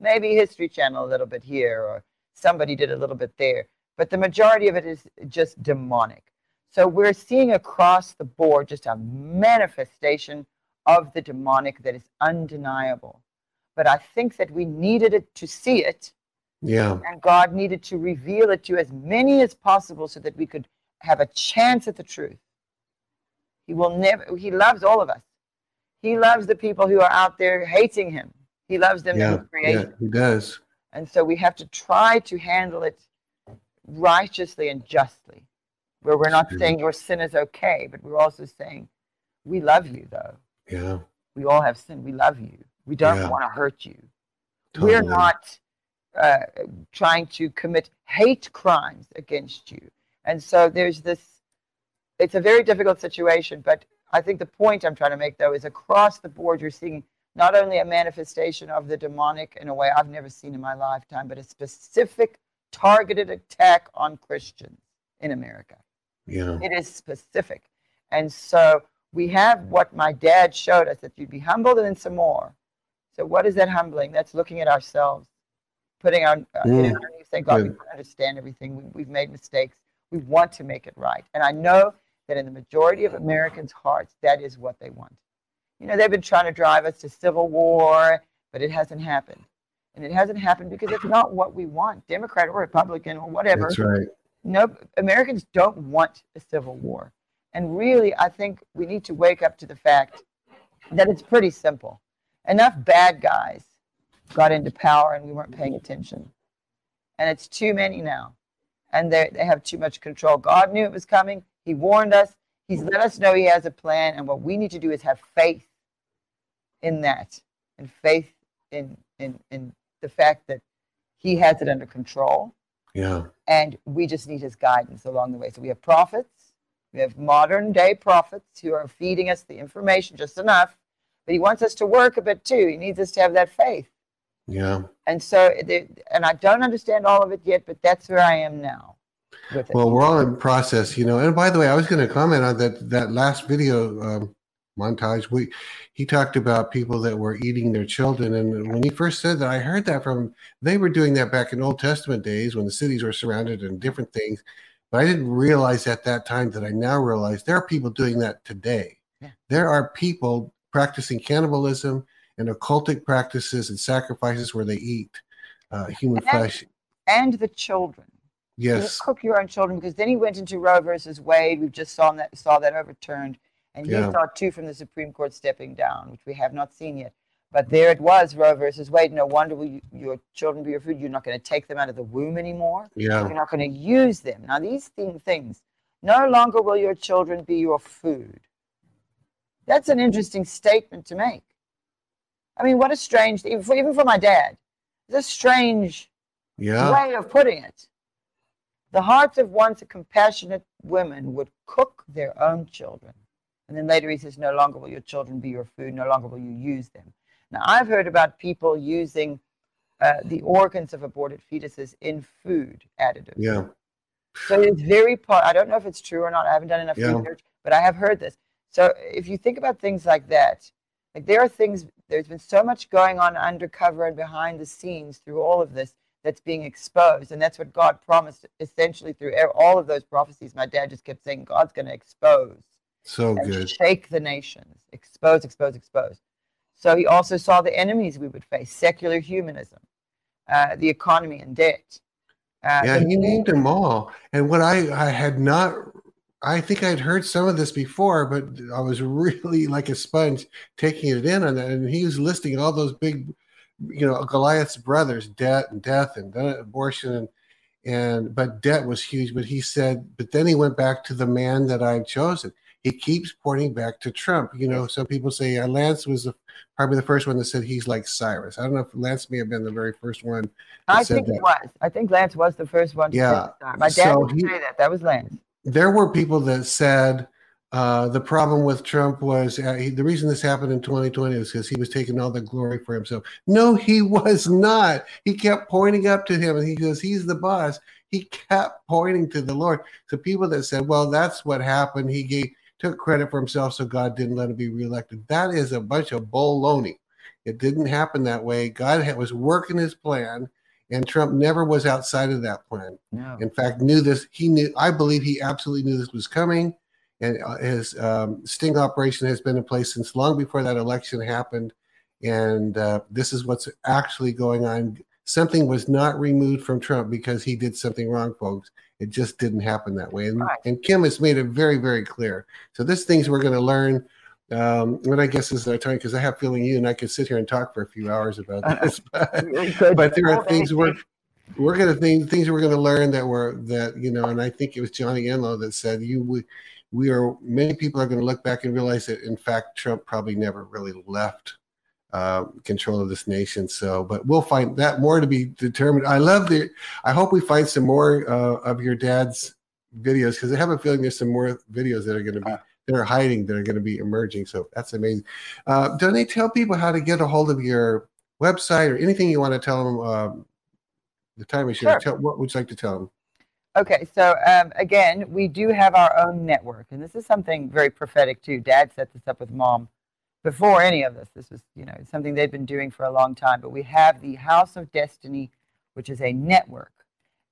Maybe History Channel a little bit here, or somebody did a little bit there, but the majority of it is just demonic. So we're seeing across the board just a manifestation of the demonic that is undeniable. But I think that we needed it to see it yeah. And God needed to reveal it to as many as possible so that we could have a chance at the truth. He will never, he loves all of us. He loves the people who are out there hating him. He loves them yeah. Yeah, he does. And so we have to try to handle it righteously and justly, where we're not saying your sin is okay, but we're also saying, we love you, though. Yeah. We all have sin. We love you. We don't Yeah. want to hurt you. Totally. We're not uh, trying to commit hate crimes against you. And so there's this, it's a very difficult situation. But I think the point I'm trying to make, though, is across the board, you're seeing not only a manifestation of the demonic in a way I've never seen in my lifetime, but a specific targeted attack on Christians in America. Yeah. It is specific. And so we have what my dad showed us that you'd be humbled and then some more. So, what is that humbling? That's looking at ourselves putting our uh, Mm. you say, God, we understand everything. We, we've made mistakes. We want to make it right. And I know that in the majority of Americans' hearts, that is what they want. You know, they've been trying to drive us to civil war, but it hasn't happened. And it hasn't happened because it's not what we want, Democrat or Republican or whatever. That's right. No, Americans don't want a civil war. And really, I think we need to wake up to the fact that it's pretty simple. Enough bad guys got into power and we weren't paying attention. And it's too many now. And they they have too much control. God knew it was coming. He warned us. He's let us know he has a plan. And what we need to do is have faith in that and faith in, in, in the fact that he has it under control. Yeah. And we just need his guidance along the way. So we have prophets, we have modern day prophets who are feeding us the information just enough, but he wants us to work a bit too. He needs us to have that faith. Yeah. And so, and I don't understand all of it yet, but that's where I am now. Well, we're all in process, you know. And by the way, I was going to comment on that that last video um, montage. We he talked about people that were eating their children, and when he first said that, I heard that from they were doing that back in Old Testament days when the cities were surrounded and different things. But I didn't realize at that time that I now realize there are people doing that today. Yeah. There are people practicing cannibalism and occultic practices and sacrifices where they eat uh, human And- flesh. and the children. You Yes. cook your own children because then he went into Roe versus Wade. We've just saw that saw that overturned, and he Yeah. saw two from the Supreme Court stepping down, which we have not seen yet. But there it was, Roe versus Wade. No wonder will you, your children be your food. You're not going to take them out of the womb anymore. Yeah. You're not going to use them. Now these thing, things, no longer will your children be your food. That's an interesting statement to make. I mean, what a strange, even for, even for my dad, it's a strange Yeah. way of putting it. The hearts of once compassionate women would cook their own children. And then later he says, no longer will your children be your food, no longer will you use them. Now, I've heard about people using uh, the organs of aborted fetuses in food additives. Yeah. So it's very, po- I don't know if it's true or not. I haven't done enough Yeah. research, but I have heard this. So if you think about things like that, like there are things, there's been so much going on undercover and behind the scenes through all of this that's being exposed. And that's what God promised essentially through all of those prophecies. My dad just kept saying, God's going to expose So good. shake the nations, expose, expose, expose. So he also saw the enemies we would face secular humanism, uh, the economy and debt. Uh, yeah, he named them all. And what I, I had not, I think I'd heard some of this before, but I was really like a sponge taking it in on that. And he was listing all those big, you know, Goliath's brothers, debt and death and abortion and, and, but debt was huge. But he said, but then he went back to the man that I've chosen. He keeps pointing back to Trump. You know, some people say uh, Lance was the, probably the first one that said he's like Cyrus. I don't know if Lance may have been the very first one. I think that. he was. I think Lance was the first one to say Yeah. My dad So would he- say that. That was Lance. There were people that said uh, the problem with Trump was uh, he, the reason this happened in 2020 was because he was taking all the glory for himself. No, he was not. He kept pointing up to him and he goes, He's the boss. He kept pointing to the Lord. So people that said, Well, that's what happened. He gave, took credit for himself, so God didn't let him be reelected. That is a bunch of baloney. It didn't happen that way. God was working his plan, and Trump never was outside of that plan. No. in fact knew this he knew i believe he absolutely knew this was coming. And uh, his um, sting operation has been in place since long before that election happened. And uh, this is what's actually going on. Something was not removed from trump because he did something wrong folks. It just didn't happen that way. And, Right. and kim has made it very very clear. So this things we're going to learn um, and I guess this is our time because I have a feeling you and I could sit here and talk for a few hours about this. But, but there are things we're we're gonna things things we're gonna learn that were that you know, and I think it was Johnny Enlow that said you we, we are many people are going to look back and realize that in fact Trump probably never really left uh, control of this nation. So, but we'll find that more to be determined. I love the. I hope we find some more uh, of your dad's videos because I have a feeling there's some more videos that are going to be that are hiding that are going to be emerging. So that's amazing. Uh, Donné, tell people how to get a hold of your website or anything you want to tell them. Um, the time here. Sure. Tell, what would you like to tell them? Okay, so um, again, we do have our own network, and this is something very prophetic too. Dad set this up with mom before any of this. This was, you know, something they've been doing for a long time. But we have the House of Destiny, which is a network,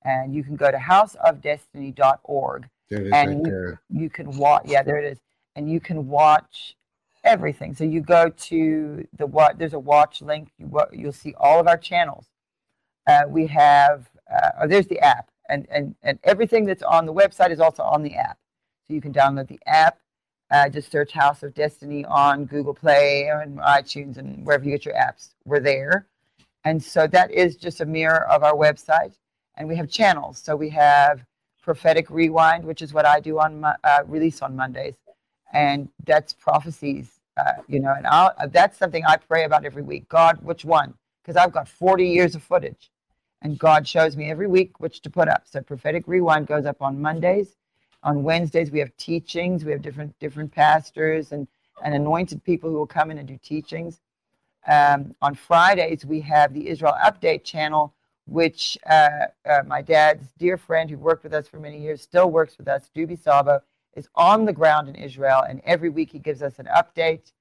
and you can go to houseofdestiny.org, There it is and right you, there. you can watch. Yeah, there it is, and you can watch everything. So you go to the what? There's a watch link. You you'll see all of our channels. Uh, we have. Uh, oh, there's the app, and and and everything that's on the website is also on the app. So you can download the app. Uh, just search House of Destiny on Google Play and iTunes and wherever you get your apps. We're there, and so that is just a mirror of our website. And we have channels. So we have Prophetic Rewind, which is what I do on Mo- uh, release on Mondays, and that's prophecies. Uh, you know, and I'll, that's something I pray about every week. God, which one? Because I've got 40 years of footage, and God shows me every week which to put up. So Prophetic Rewind goes up on Mondays. On Wednesdays we have teachings. We have different different pastors and and anointed people who will come in and do teachings. Um, on Fridays we have the Israel Update channel, which uh, uh, my dad's dear friend who worked with us for many years still works with us, Dubi Sabo, is on the ground in Israel, and every week he gives us an update,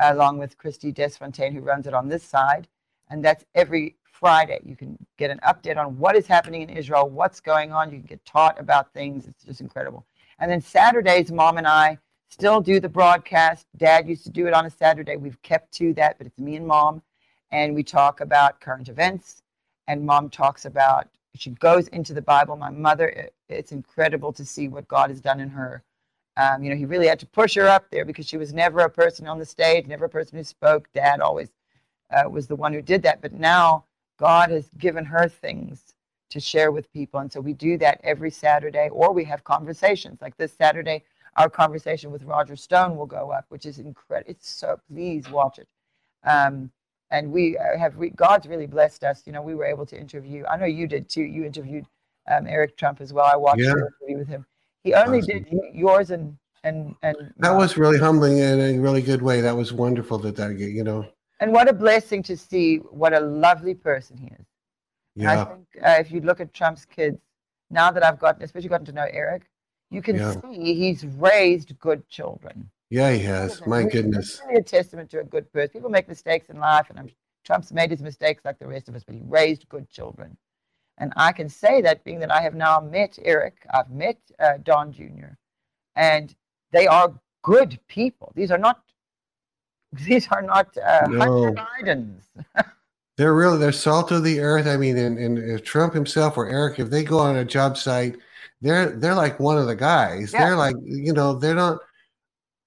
along with Christy Desfontaine, who runs it on this side, and that's every Friday. You can get an update on what is happening in Israel, what's going on. You can get taught about things. It's just incredible. And then Saturdays, mom and I still do the broadcast. Dad used to do it on a Saturday. We've kept to that, but it's me and mom, and we talk about current events. And mom talks about she goes into the Bible. My mother, it- it's incredible to see what God has done in her. Um, you know, he really had to push her up there because she was never a person on the stage, never a person who spoke. Dad always uh, was the one who did that. But now God has given her things to share with people. And so we do that every Saturday, or we have conversations. Like this Saturday, our conversation with Roger Stone will go up, which is incredible. It's so, please watch it. Um, and we uh, have, re- God's really blessed us. You know, we were able to interview, I know you did too. You interviewed um, Eric Trump as well. I watched Yeah. your interview with him. He only Awesome. did yours and and and that was really humbling in a really good way. That was wonderful that that you know. And what a blessing to see what a lovely person he is. Yeah. I think uh, if you look at Trump's kids, now that I've gotten, especially gotten to know Eric, you can Yeah. see he's raised good children. Yeah, he has. My goodness. Really a testament to a good person. People make mistakes in life, and I'm, Trump's made his mistakes like the rest of us, but he raised good children. And I can say that being that I have now met Eric, I've met uh, Don Jr., and they are good people. These are not. These are not uh, No. Hunter Bidens. They're really they're salt of the earth. I mean, and, and if Trump himself or Eric, if they go on a job site, they're they're like one of the guys. Yeah. They're like you know they're not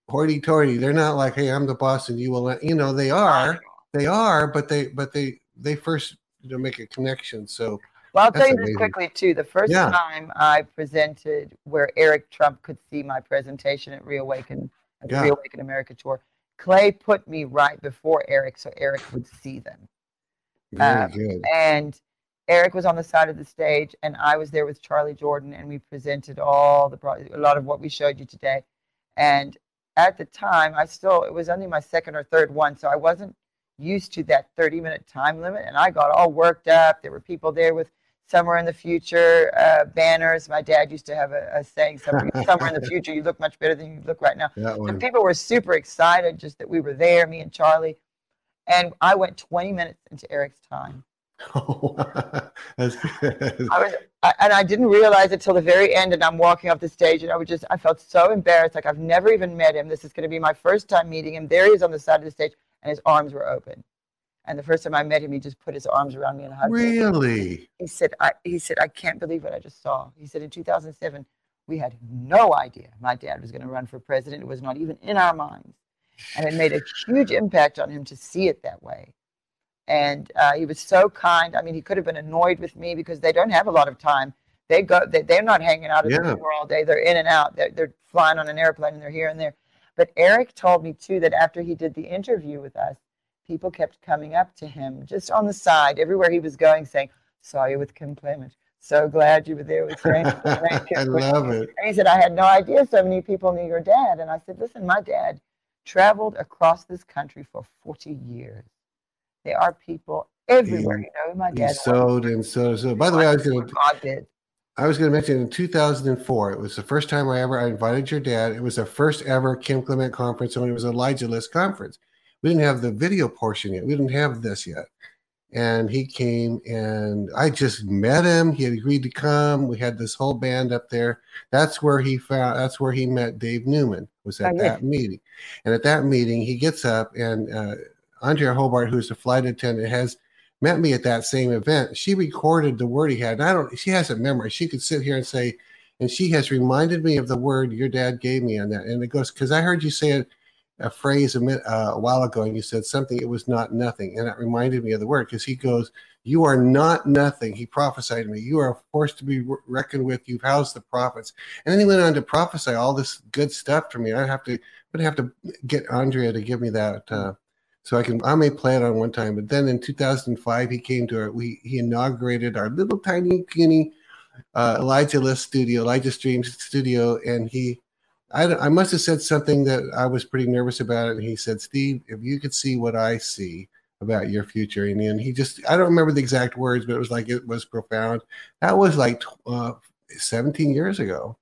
hoity-toity. They're not like, hey, I'm the boss and you will. let-" You know, they are. They are, but they but they they first you know make a connection. So Well, I'll That's tell you this quickly too. The first Yeah. time I presented where Eric Trump could see my presentation at Reawaken, at the Yeah. Reawaken America tour, Clay put me right before Eric so Eric would see them. Um. And Eric was on the side of the stage, and I was there with Charlie Jordan, and we presented all the pro- a lot of what we showed you today. And at the time, I still it was only my second or third one, so I wasn't used to that 30 minute time limit, and I got all worked up. There were people there with somewhere in the future uh, banners. My dad used to have a, a saying, somewhere, somewhere in the future, you look much better than you look right now. So people were super excited just that we were there, me and Charlie. And I went 20 minutes into Eric's time. Oh, That's good. I was, I, and I didn't realize it till the very end. And I'm walking off the stage, and I was just, I felt so embarrassed. Like I've never even met him. This is going to be my first time meeting him. There he is on the side of the stage, and his arms were open. And the first time I met him, he just put his arms around me and hugged me. Really? He said, I, he said, I can't believe what I just saw. He said, in 2007, we had no idea my dad was going to run for president. It was not even in our minds. And it made a huge impact on him to see it that way. And uh, he was so kind. I mean, he could have been annoyed with me because they don't have a lot of time. They go, they, they're not hanging out at Yeah. the tour all day. They're in and out. They're, they're flying on an airplane and they're here and there. But Eric told me too that after he did the interview with us, people kept coming up to him just on the side, everywhere he was going, saying, Saw you with Kim Clement. So glad you were there with Frank. Frank I love it. And he said, I had no idea so many people knew your dad. And I said, Listen, my dad traveled across this country for 40 years. There are people everywhere. He- you know my dad sewed and sewed. So, by the way, I was going to. I was going to mention in 2004, it was the first time I ever I invited your dad. It was the first ever Kim Clement conference, and it was Elijah List conference. We didn't have the video portion yet. We didn't have this yet. And he came, and I just met him. He had agreed to come. We had this whole band up there. That's where he found. That's where he met Dave Newman. Was at Oh, yeah. that meeting, and at that meeting, he gets up, and uh, Andrea Hobart, who's the flight attendant, has met me at that same event. She recorded the word he had. And I don't. She has a memory. She could sit here and say, and she has reminded me of the word your dad gave me on that. And it goes because I heard you say it, a phrase a, minute, uh, a while ago, and you said something. It was not nothing, and it reminded me of the word because he goes, "You are not nothing." He prophesied to me. You are a force to be re- reckoned with. You've housed the prophets, and then he went on to prophesy all this good stuff for me. I have to, but I have to get Andrea to give me that. Uh, so I can I may play it on one time. But then in 2005, he came to our we he inaugurated our little tiny puny uh, Elijah List studio, Elijah Streams studio, and he I I must have said something that I was pretty nervous about it. And he said, Steve, if you could see what I see about your future, and then he just I don't remember the exact words, but it was like it was profound. That was like uh, 17 years ago.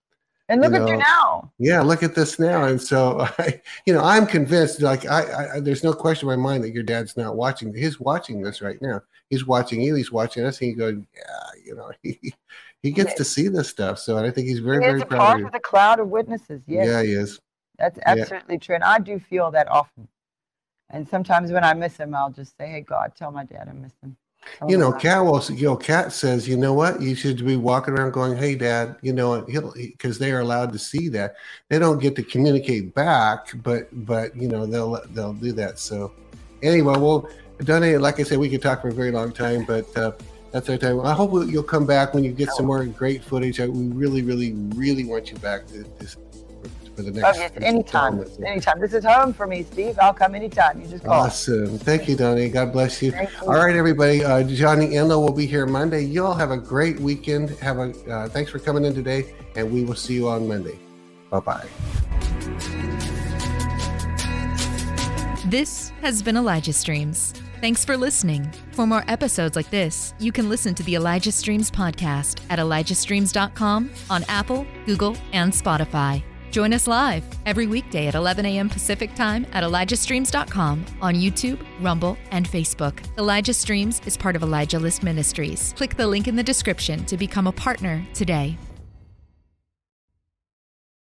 And look you at you now. Yeah, look at this now. And so, I, you know, I'm convinced. Like, I, I, there's no question in my mind that your dad's not watching. He's watching this right now. He's watching you. He's watching us. And he goes, yeah, you know, he, he gets to see this stuff. So I think he's very, He very proud part of you. of the cloud of witnesses. Yes. Yeah, he is. That's Yeah. absolutely true. And I do feel that often. And sometimes when I miss him, I'll just say, Hey, God, tell my dad I miss him. Tell You know. Cat will. You know, Cat says, you know what? You should be walking around going, "Hey, Dad." You know, because they are allowed to see that. They don't get to communicate back, but but you know they'll they'll do that. So anyway, well, Donné, like I said, we could talk for a very long time, but uh, that's our time. I hope you'll come back when you get some more great footage. We really, really, really want you back to, for the next. Oh yes, anytime, anytime. This is home for me, Steve. I'll come anytime. You just call. Awesome. Thank you, Donné. God bless you. you. All right, everybody. Uh, Johnny Enlow will be here Monday. You all have a great weekend. Have a uh, thanks for coming in today, and we will see you on Monday. Bye bye. This has been Elijah Streams. Thanks for listening. For more episodes like this, you can listen to the Elijah Streams podcast at ElijahStreams.com on Apple, Google, and Spotify. Join us live every weekday at 11 a.m. Pacific Time at ElijahStreams.com on YouTube, Rumble, and Facebook. Elijah Streams is part of Elijah List Ministries. Click the link in the description to become a partner today.